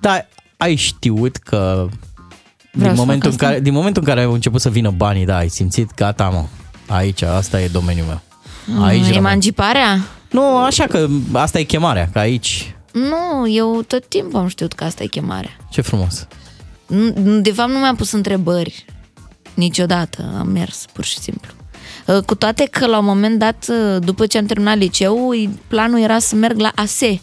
Speaker 2: Dar ai știut că
Speaker 16: Vreau
Speaker 2: din
Speaker 16: să
Speaker 2: momentul, în
Speaker 16: fac asta.
Speaker 2: care, din momentul în care au început să vină banii, da, ai simțit, gata, mă, aici, asta e domeniul meu. Aici
Speaker 16: Mm,
Speaker 2: rămân.
Speaker 16: Emanciparea?
Speaker 2: Nu, așa că asta e chemarea, că aici,
Speaker 16: Nu, eu tot timpul am știut că asta e chemarea.
Speaker 2: ce frumos.
Speaker 16: Nu- nu- De fapt, nu mi-am pus întrebări niciodată. Am mers, pur și simplu. Uh, Cu toate că, la un moment dat, uh, după ce am terminat liceu, planul era să merg la ASE.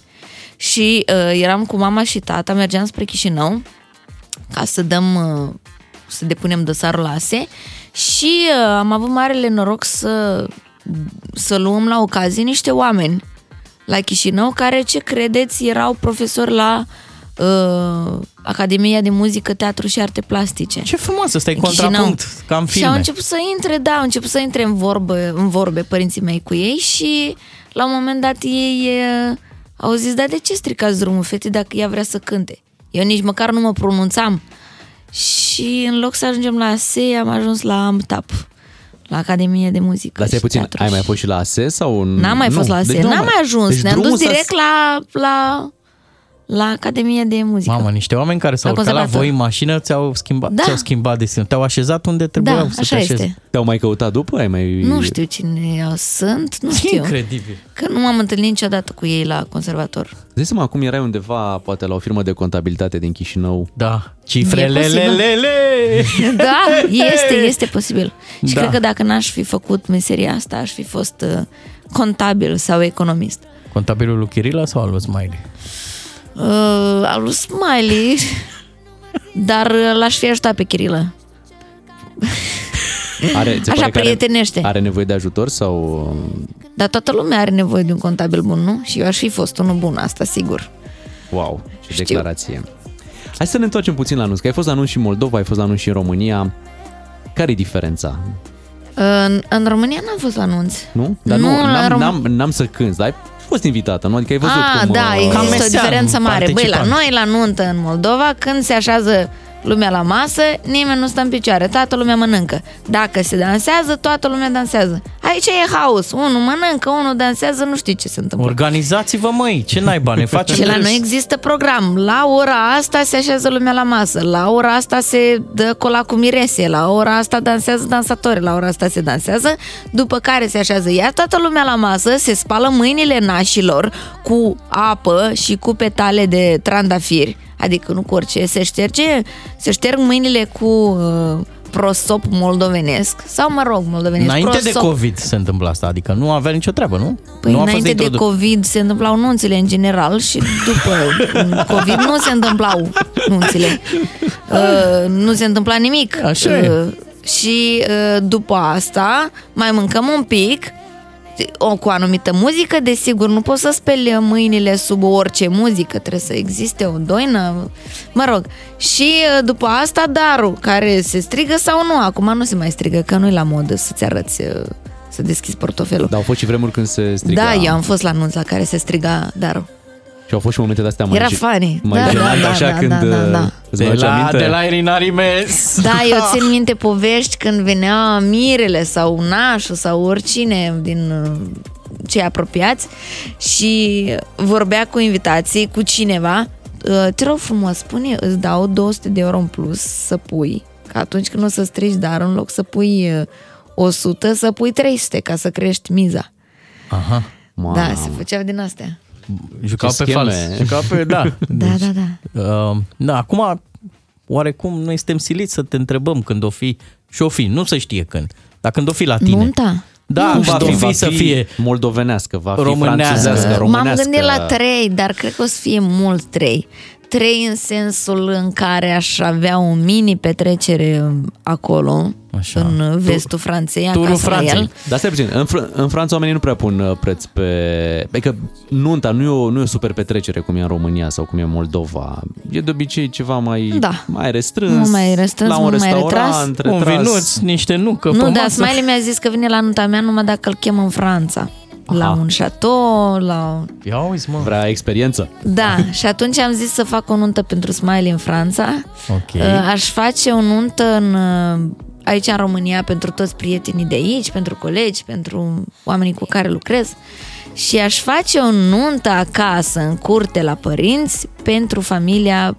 Speaker 16: Și uh, eram cu mama și tata, mergeam spre Chișinău ca să dăm, uh, să depunem dosarul la ASE și uh, am avut marele noroc să, să luăm la ocazie niște oameni la Chișinău care, ce credeți, erau profesori la uh, Academia de Muzică, Teatru și Arte Plastice.
Speaker 2: Ce frumos, ăsta e
Speaker 16: În Chișinău.
Speaker 2: contrapunct, ca în
Speaker 16: Și
Speaker 2: filme.
Speaker 16: au început să intre, da, au început să intre în vorbe, în vorbe părinții mei cu ei și la un moment dat ei uh, au zis, da, de ce stricați drumul fetei dacă ea vrea să cânte? Eu nici măcar nu mă pronunțam. Și în loc să ajungem la ASE, am ajuns la AMTAP, la Academia de Muzică.
Speaker 1: Dar stai
Speaker 16: și
Speaker 1: puțin,
Speaker 16: teatru
Speaker 1: ai
Speaker 16: și-
Speaker 1: mai fost și la ASE sau...
Speaker 16: N-am mai
Speaker 1: nu.
Speaker 16: fost la ASE,
Speaker 1: Deci nu
Speaker 16: n-am mai ajuns,
Speaker 1: Deci
Speaker 16: ne-am dus
Speaker 1: drumul s-a-
Speaker 16: direct la, la, la Academia de Muzică.
Speaker 2: Mamă, niște oameni care s-au
Speaker 16: La
Speaker 2: urcat la
Speaker 16: conservator.
Speaker 2: voi în mașină ți-au schimbat,
Speaker 16: Da.
Speaker 2: ți-au schimbat destinul. Te-au așezat unde trebuiau
Speaker 16: Da,
Speaker 2: să
Speaker 16: așa
Speaker 2: te așezi.
Speaker 16: este.
Speaker 1: Te-au mai căutat după? Ai mai...
Speaker 16: Nu știu cine eu sunt, nu știu.
Speaker 2: Incredibil.
Speaker 16: Că nu m-am întâlnit niciodată cu ei la conservator.
Speaker 1: Dai seama, acum erai undeva, poate la o firmă de contabilitate din Chișinău.
Speaker 2: Da,
Speaker 16: E
Speaker 2: cifrele,
Speaker 16: posibil.
Speaker 2: le, le, le.
Speaker 16: Da, este, este posibil. Și
Speaker 2: Da.
Speaker 16: cred că dacă n-aș fi făcut meseria asta, aș fi fost uh, contabil sau economist.
Speaker 2: Contabilul lui Chirila sau al lui Smiley?
Speaker 16: Uh, al lui Smiley, dar uh, l-aș fi ajutat pe Chirilă.
Speaker 1: Are, ți
Speaker 16: Așa,
Speaker 1: pare că are-
Speaker 16: prietenește.
Speaker 1: Are nevoie de ajutor sau...
Speaker 16: Dar toată lumea are nevoie de un contabil bun, nu? Și eu aș fi fost unul bun, asta sigur.
Speaker 1: Wow, ce declarație. Hai să ne întoarcem puțin la anunț, că ai fost la anunț și în Moldova, ai fost la anunț și în România. Care e diferența?
Speaker 16: În, în România n-am fost la anunț.
Speaker 1: Nu? Dar nu,
Speaker 16: Nu, la
Speaker 1: n-am,
Speaker 16: Rom-
Speaker 1: n-am, n-am să cânți, dar ai fost invitată, nu? Adică ai văzut
Speaker 16: Ah,
Speaker 1: cum...
Speaker 16: da,
Speaker 1: uh,
Speaker 16: există o diferență mare. Băi, la noi, la nuntă în Moldova, când se așează lumea la masă, nimeni nu stă în picioare, toată lumea mănâncă. Dacă se dansează, toată lumea dansează. Aici e haos. Unul mănâncă, unul dansează, nu știi ce se întâmplă.
Speaker 2: Organizați-vă, măi, ce naiba, ne facem
Speaker 16: Și la
Speaker 2: râs.
Speaker 16: noi există program. La ora asta se așează lumea la masă, la ora asta se dă cola cu mirese, la ora asta dansează dansatori, la ora asta se dansează, după care se așează iar toată lumea la masă, se spală mâinile nașilor cu apă și cu petale de trandafiri, adică nu cu orice, se șterge, se șterg mâinile cu uh, prosop moldovenesc sau mă rog, moldovenesc,
Speaker 2: Înainte de
Speaker 16: prosop.
Speaker 2: COVID se întâmplă asta, adică nu avea nicio treabă, nu?
Speaker 16: Păi
Speaker 2: nu a fost
Speaker 16: înainte de
Speaker 2: introdus.
Speaker 16: COVID se întâmplau nunțile în general și după COVID nu se întâmplau nunțile. Uh, nu se întâmpla nimic.
Speaker 2: Așa e.
Speaker 16: Uh, și uh, după asta mai mâncăm un pic o, cu anumită muzică, desigur, nu poți să speli mâinile sub orice muzică, trebuie să existe o doină, mă rog. Și uh, după asta darul, care se strigă sau nu, acum nu se mai strigă, că nu-i la modă să-ți arăți, uh, să deschizi portofelul.
Speaker 1: Dar au fost și vremuri când se striga...
Speaker 16: Da, eu am fost la anunț la care se striga darul.
Speaker 1: Și au fost și momente de-astea mai
Speaker 16: Era
Speaker 1: ge-
Speaker 16: funny.
Speaker 1: Mai
Speaker 16: Da, da,
Speaker 1: jenante,
Speaker 16: da,
Speaker 1: așa,
Speaker 16: da,
Speaker 1: când...
Speaker 16: da, da, da.
Speaker 1: uh, îți
Speaker 2: De
Speaker 1: mai aduce
Speaker 2: la,
Speaker 1: aminte?
Speaker 2: de la Irina Rimes.
Speaker 16: Da, eu țin minte povești când venea mirele sau nașul sau oricine din uh, cei apropiați și vorbea cu invitații, cu cineva. Uh, Te rog frumos, spune, îți dau 200 de euro în plus să pui, că atunci când o să strici dar în loc să pui uh, 100, să pui 300 ca să crești miza.
Speaker 2: Aha.
Speaker 16: Da, se făceau din astea.
Speaker 2: Jucau
Speaker 1: Ce
Speaker 2: pe
Speaker 1: scheme.
Speaker 2: fals. Jucau pe, da.
Speaker 16: Da, da, da.
Speaker 2: Uh, da, acum, oarecum noi suntem siliți să te întrebăm când o fi, și o fi, nu se știe când, dar când o fi la tine.
Speaker 16: Nunta?
Speaker 2: Da,
Speaker 1: nu
Speaker 2: și
Speaker 1: va fi,
Speaker 2: va
Speaker 1: va
Speaker 2: fi să fie
Speaker 1: moldovenească, va fi
Speaker 2: românească.
Speaker 1: franțuzească,
Speaker 16: M-am
Speaker 1: românească.
Speaker 16: gândit la trei, dar cred că o să fie mult trei. Trei în sensul în care aș avea o mini petrecere acolo, Așa. în vestul Franței, acasă la el.
Speaker 1: Dar stai puțin, în, Fr- în Franța oamenii nu prea pun uh, preț pe... Adică nunta nu e, o, nu e o super petrecere cum e în România sau cum e în Moldova. E de obicei ceva mai,
Speaker 16: Da.
Speaker 1: mai restrâns.
Speaker 16: Mult mai restrâns,
Speaker 1: la un
Speaker 16: mult mai
Speaker 1: restaurant,
Speaker 16: retras.
Speaker 2: Un vinuț, niște nucă
Speaker 16: Nu,
Speaker 2: pe
Speaker 16: dar
Speaker 2: masă.
Speaker 16: Smiley mi-a zis că vine la nunta mea numai dacă îl chem în Franța. La un chateau, la...
Speaker 2: Ia uiți, mă.
Speaker 1: Vrea experiență.
Speaker 16: Da, și atunci am zis să fac o nuntă pentru Smiley în Franța.
Speaker 2: Ok.
Speaker 16: Uh, Aș face o nuntă în, uh, aici în România pentru toți prietenii de aici, pentru colegi, pentru oamenii cu care lucrez. Și aș face o nuntă acasă, în curte, la părinți, pentru familia,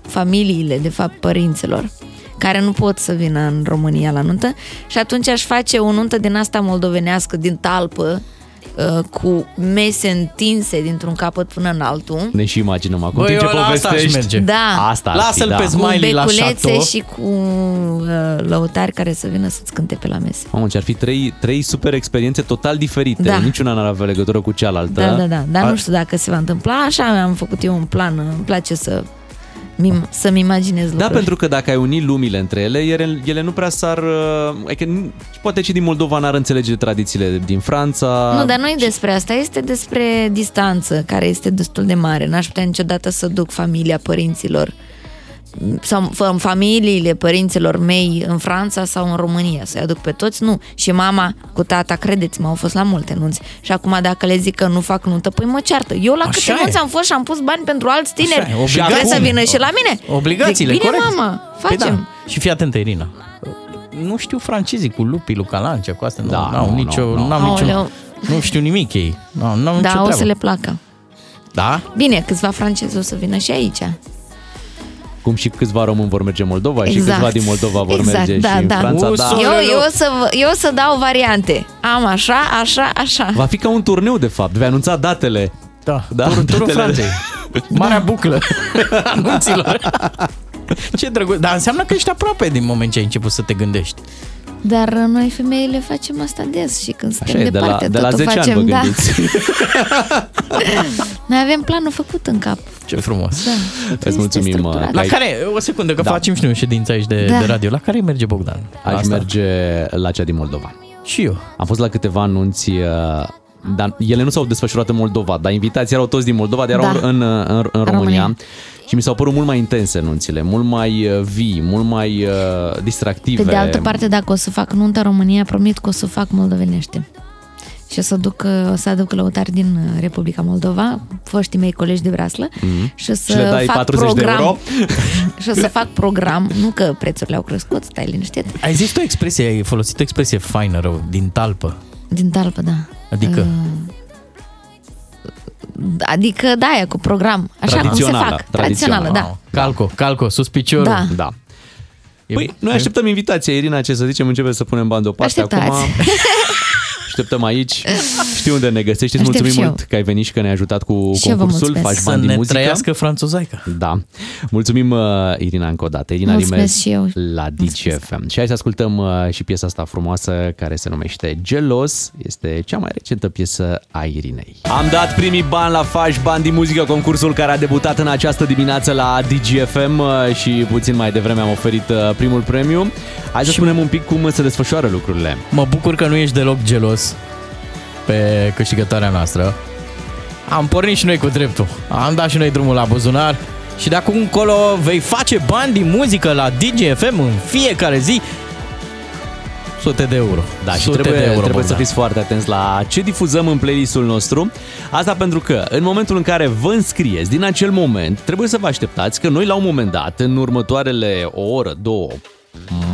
Speaker 16: familiile, de fapt, părinților care nu pot să vină în România la nuntă și atunci aș face o nuntă din asta moldovenească, din talpă, uh, cu mese întinse dintr-un capăt până în altul.
Speaker 1: Ne și imaginăm acum.
Speaker 2: Băi,
Speaker 1: În timp ce
Speaker 2: eu la asta aș
Speaker 1: povestești.
Speaker 2: merge.
Speaker 16: Da.
Speaker 1: Asta ar
Speaker 2: Lasă-l
Speaker 1: fi, da.
Speaker 2: pe Smiley la
Speaker 16: cu beculețe
Speaker 2: chateau.
Speaker 16: și cu uh, lăutari care să vină să-ți cânte pe la mese.
Speaker 1: Mamă, ce ar fi trei, trei super experiențe total diferite.
Speaker 16: Da.
Speaker 1: Niciuna n-ar avea legătură cu cealaltă.
Speaker 16: Da, da, da. Dar
Speaker 1: A-
Speaker 16: nu știu dacă se va întâmpla așa. Am făcut eu un plan. Îmi place să mi- să-mi imaginez
Speaker 1: Da,
Speaker 16: lucruri.
Speaker 1: pentru că dacă ai uni lumile între ele, ele, ele nu prea s-ar... uh, Adică, nu- și poate și din Moldova n-ar înțelege tradițiile din Franța.
Speaker 16: Nu, dar nu e despre asta, este despre distanță, care este destul de mare. N-aș putea niciodată să duc familia părinților sau f- familiile părinților mei în Franța sau în România, să-i aduc pe toți, nu. Și mama cu tata, credeți-mă, au fost la multe nunți. Și acum dacă le zic că nu fac nuntă, păi mă ceartă. Eu la
Speaker 2: Așa
Speaker 16: câte
Speaker 2: e.
Speaker 16: nunți am fost și am pus bani pentru alți tineri.
Speaker 2: Așa e,
Speaker 16: și
Speaker 2: obligații.
Speaker 16: trebuie să vină și la mine.
Speaker 2: Obligațiile,
Speaker 16: Zic, bine,
Speaker 2: corect.
Speaker 16: mamă,
Speaker 2: Păi
Speaker 16: facem.
Speaker 2: da. Și fii atentă, Irina. Nu știu francezii cu lupii, lui Calancea, cu astea.
Speaker 1: Da,
Speaker 2: nu, n-au
Speaker 1: nu,
Speaker 2: nicio,
Speaker 1: nu, nu.
Speaker 2: n-au nicio,
Speaker 16: Aoleu.
Speaker 2: nu știu nimic ei. Nu, n-au nicio
Speaker 16: Da, o
Speaker 2: treabă.
Speaker 16: să le placă.
Speaker 2: Da?
Speaker 16: Bine, câțiva francezi o să vină și aici.
Speaker 1: Cum și câțiva români vor merge în Moldova și
Speaker 16: Exact.
Speaker 1: câțiva din Moldova vor
Speaker 16: Exact,
Speaker 1: merge
Speaker 16: da,
Speaker 1: și în
Speaker 16: da.
Speaker 1: Franța. Da.
Speaker 16: Eu, eu, o să, vă- eu o să dau variante. Am așa, așa, așa.
Speaker 1: Va fi ca un turneu, de fapt. Vei anunța datele.
Speaker 2: Da,
Speaker 1: da
Speaker 2: Tur- turul
Speaker 1: datele.
Speaker 2: Franței. Marea buclă anunților. Ce drăguț. Dar înseamnă că ești aproape din moment ce ai început să te gândești.
Speaker 16: Dar noi femeile facem asta des și când suntem
Speaker 1: Așa e, de la,
Speaker 16: departe,
Speaker 1: de la
Speaker 16: tot o
Speaker 1: 10
Speaker 16: facem,
Speaker 1: ani vă
Speaker 16: da.
Speaker 1: gândiți.
Speaker 16: Noi avem planul făcut în cap.
Speaker 2: Ce frumos.
Speaker 16: Da.
Speaker 1: Îți mulțumim.
Speaker 16: structurat.
Speaker 1: că
Speaker 2: La
Speaker 1: ai-
Speaker 2: care, o secundă, că
Speaker 1: Da.
Speaker 2: facem și noi o ședință aici de,
Speaker 16: Da.
Speaker 2: de radio. La care merge Bogdan? La
Speaker 1: Aș
Speaker 2: asta.
Speaker 1: merge la cea din Moldova.
Speaker 2: Și eu.
Speaker 1: Am fost la câteva anunți, uh, dar ele nu s-au desfășurat în Moldova, dar invitații erau toți din Moldova, dar erau
Speaker 16: Da.
Speaker 1: în, în, în România.
Speaker 16: România.
Speaker 1: Și mi s-au părut mult mai intense anunțile, mult mai uh, vii, mult mai uh, distractive.
Speaker 16: Pe de altă parte, dacă o să fac nuntă în România, promit că o să o fac moldovenește. Și o să, duc, o să aduc lăutari din uh, Republica Moldova, foștii mei colegi de braslă,
Speaker 1: Mhm.
Speaker 16: și o să
Speaker 1: Și le dai
Speaker 16: fac
Speaker 1: 40 de
Speaker 16: program.
Speaker 1: euro?
Speaker 16: și o să fac program, nu că prețurile au crescut, stai liniștit,
Speaker 2: Ai zis o expresie, ai folosit o expresie faină rău, din talpă.
Speaker 16: din talpă, da.
Speaker 2: Adică?
Speaker 16: Uh, Adică, da, e cu program. Așa cum se
Speaker 1: Tradițională,
Speaker 16: fac. Tradițională, da.
Speaker 2: Calco, calco, sus piciorul.
Speaker 16: Da.
Speaker 1: Da. Păi, noi așteptăm invitația, Irina, ce să zicem, începem să punem bani deoparte
Speaker 16: Așteptați.
Speaker 1: acum. Așteptăm aici. Știi unde ne găsești. Îți
Speaker 16: Aștept
Speaker 1: mulțumim
Speaker 16: și eu.
Speaker 1: mult că ai venit și că ne-ai ajutat cu
Speaker 16: Și eu vă
Speaker 1: concursul.
Speaker 16: mulțumesc.
Speaker 1: Faci
Speaker 2: Să
Speaker 1: bani din
Speaker 2: ne
Speaker 1: muzică.
Speaker 2: trăiască franțuzaica.
Speaker 1: Da. Mulțumim, uh, Irina, încă o dată. Irina
Speaker 16: Mulțumesc
Speaker 1: Rimez
Speaker 16: și eu.
Speaker 1: la DGFM. Și hai să ascultăm uh, și piesa asta frumoasă care se numește Gelos. Este cea mai recentă piesă a Irinei. Am dat primii bani la Faci Bani din Muzică, concursul care a debutat în această dimineață la DGFM uh, și puțin mai devreme am oferit uh, primul premiu. Hai să spunem un pic cum se desfășoară lucrurile.
Speaker 2: Mă bucur că nu ești deloc gelos pe câștigătoarea noastră. Am pornit și noi cu dreptul. Am dat și noi drumul la buzunar și de acum încolo vei face bani din muzică la DGFM în fiecare zi. Sute de euro.
Speaker 1: Da, și
Speaker 2: Sute
Speaker 1: trebuie,
Speaker 2: de euro,
Speaker 1: trebuie să
Speaker 2: Bogdan.
Speaker 1: fiți foarte atenți la ce difuzăm în playlistul nostru. Asta pentru că în momentul în care vă înscrieți, din acel moment, trebuie să vă așteptați că noi la un moment dat, în următoarele o oră, două,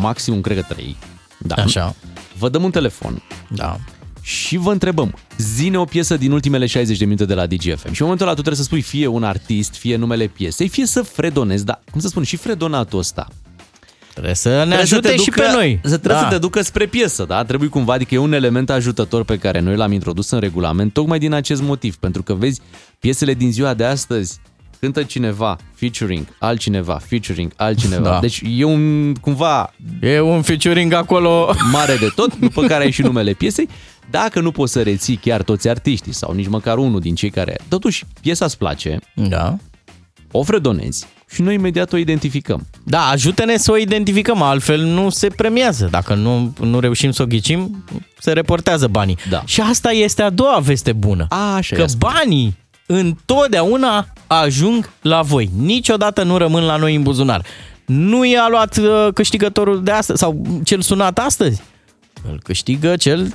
Speaker 1: maximum cred că trei, da,
Speaker 2: Așa.
Speaker 1: vă dăm un telefon
Speaker 2: Da.
Speaker 1: Și vă întrebăm, zine o piesă din ultimele 60 de minute de la DGFM. Și în momentul ăla tu trebuie să spui fie un artist, fie numele piesei, fie să fredonezi, dar cum să spun, și fredonatul ăsta.
Speaker 2: Trebuie să ne
Speaker 1: Trebuie
Speaker 2: ajute
Speaker 1: să te
Speaker 2: și
Speaker 1: ducă,
Speaker 2: pe noi.
Speaker 1: Să trebuie
Speaker 2: Da.
Speaker 1: să te ducă spre piesă, da? Trebuie cumva, adică e un element ajutător pe care noi l-am introdus în regulament, tocmai din acest motiv, pentru că vezi, piesele din ziua de astăzi cântă cineva, featuring, altcineva, featuring, altcineva.
Speaker 2: Da.
Speaker 1: Deci e un, cumva...
Speaker 2: E un featuring acolo...
Speaker 1: Mare de tot, după care ai și numele piesei. Dacă nu poți să reții chiar toți artiștii sau nici măcar unul din cei care... Totuși, piesa îți place.
Speaker 2: Da.
Speaker 1: O fredonezi și noi imediat o identificăm.
Speaker 2: Da, ajută-ne să o identificăm, altfel nu se premiază. Dacă nu, nu reușim să o ghicim, se reportează banii.
Speaker 1: Da.
Speaker 2: Și asta este a doua veste bună.
Speaker 1: A, așa
Speaker 2: că
Speaker 1: ia spune.
Speaker 2: banii întotdeauna ajung la voi. Niciodată nu rămân la noi în buzunar. Nu i-a luat uh, câștigătorul de astăzi sau cel sunat astăzi. Îl câștigă cel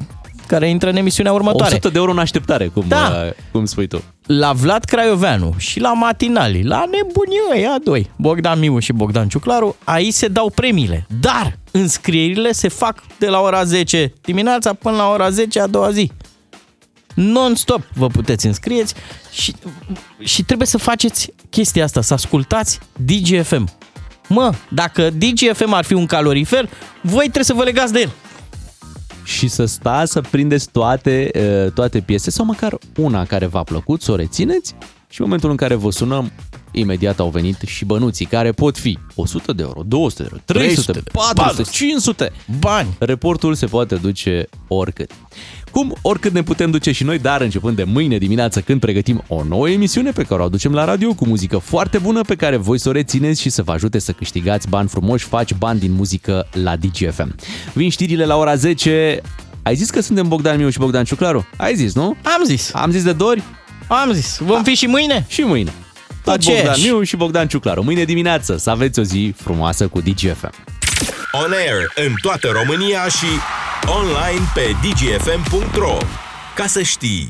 Speaker 2: care intră în emisiunea următoare.
Speaker 1: 100 de euro în așteptare, cum,
Speaker 2: Da.
Speaker 1: uh, cum spui tu.
Speaker 2: La Vlad Craioveanu și la Matinali, la nebunii ăia doi, Bogdan Miu și Bogdan Ciuclaru, aici se dau premiile. Dar înscrierile se fac de la ora 10 dimineața până la ora 10 a doua zi. Non-stop vă puteți înscrieți și, și trebuie să faceți chestia asta, să ascultați DGFM. Mă, dacă DGFM ar fi un calorifer, voi trebuie să vă legați de el.
Speaker 1: și să stați să prindeți toate, uh, toate piese sau măcar una care v-a plăcut, să o rețineți și în momentul în care vă sunăm, imediat au venit și bănuții care pot fi 100 de euro, 200 de euro, 300,
Speaker 2: 300,
Speaker 1: 400, 500.
Speaker 2: Bani!
Speaker 1: Reportul se poate duce oricât. Cum oricât ne putem duce și noi, dar începând de mâine dimineață când pregătim o nouă emisiune pe care o aducem la radio cu muzică foarte bună pe care voi să o rețineți și să vă ajute să câștigați bani frumoși, faci bani din muzică la DGFM. Vin știrile la ora 10. Ai zis că suntem Bogdan Miu și Bogdan Ciuclaru? Ai zis, nu?
Speaker 2: Am zis.
Speaker 1: Am zis de dori?
Speaker 2: Am zis. Vom fi și mâine?
Speaker 1: Și mâine. Tot
Speaker 2: Aceeași.
Speaker 1: Bogdan Miu și Bogdan Ciuclaru. Mâine dimineață să aveți o zi frumoasă cu DGFM.
Speaker 3: On air în toată România și online pe dgfm.ro. Ca să știi!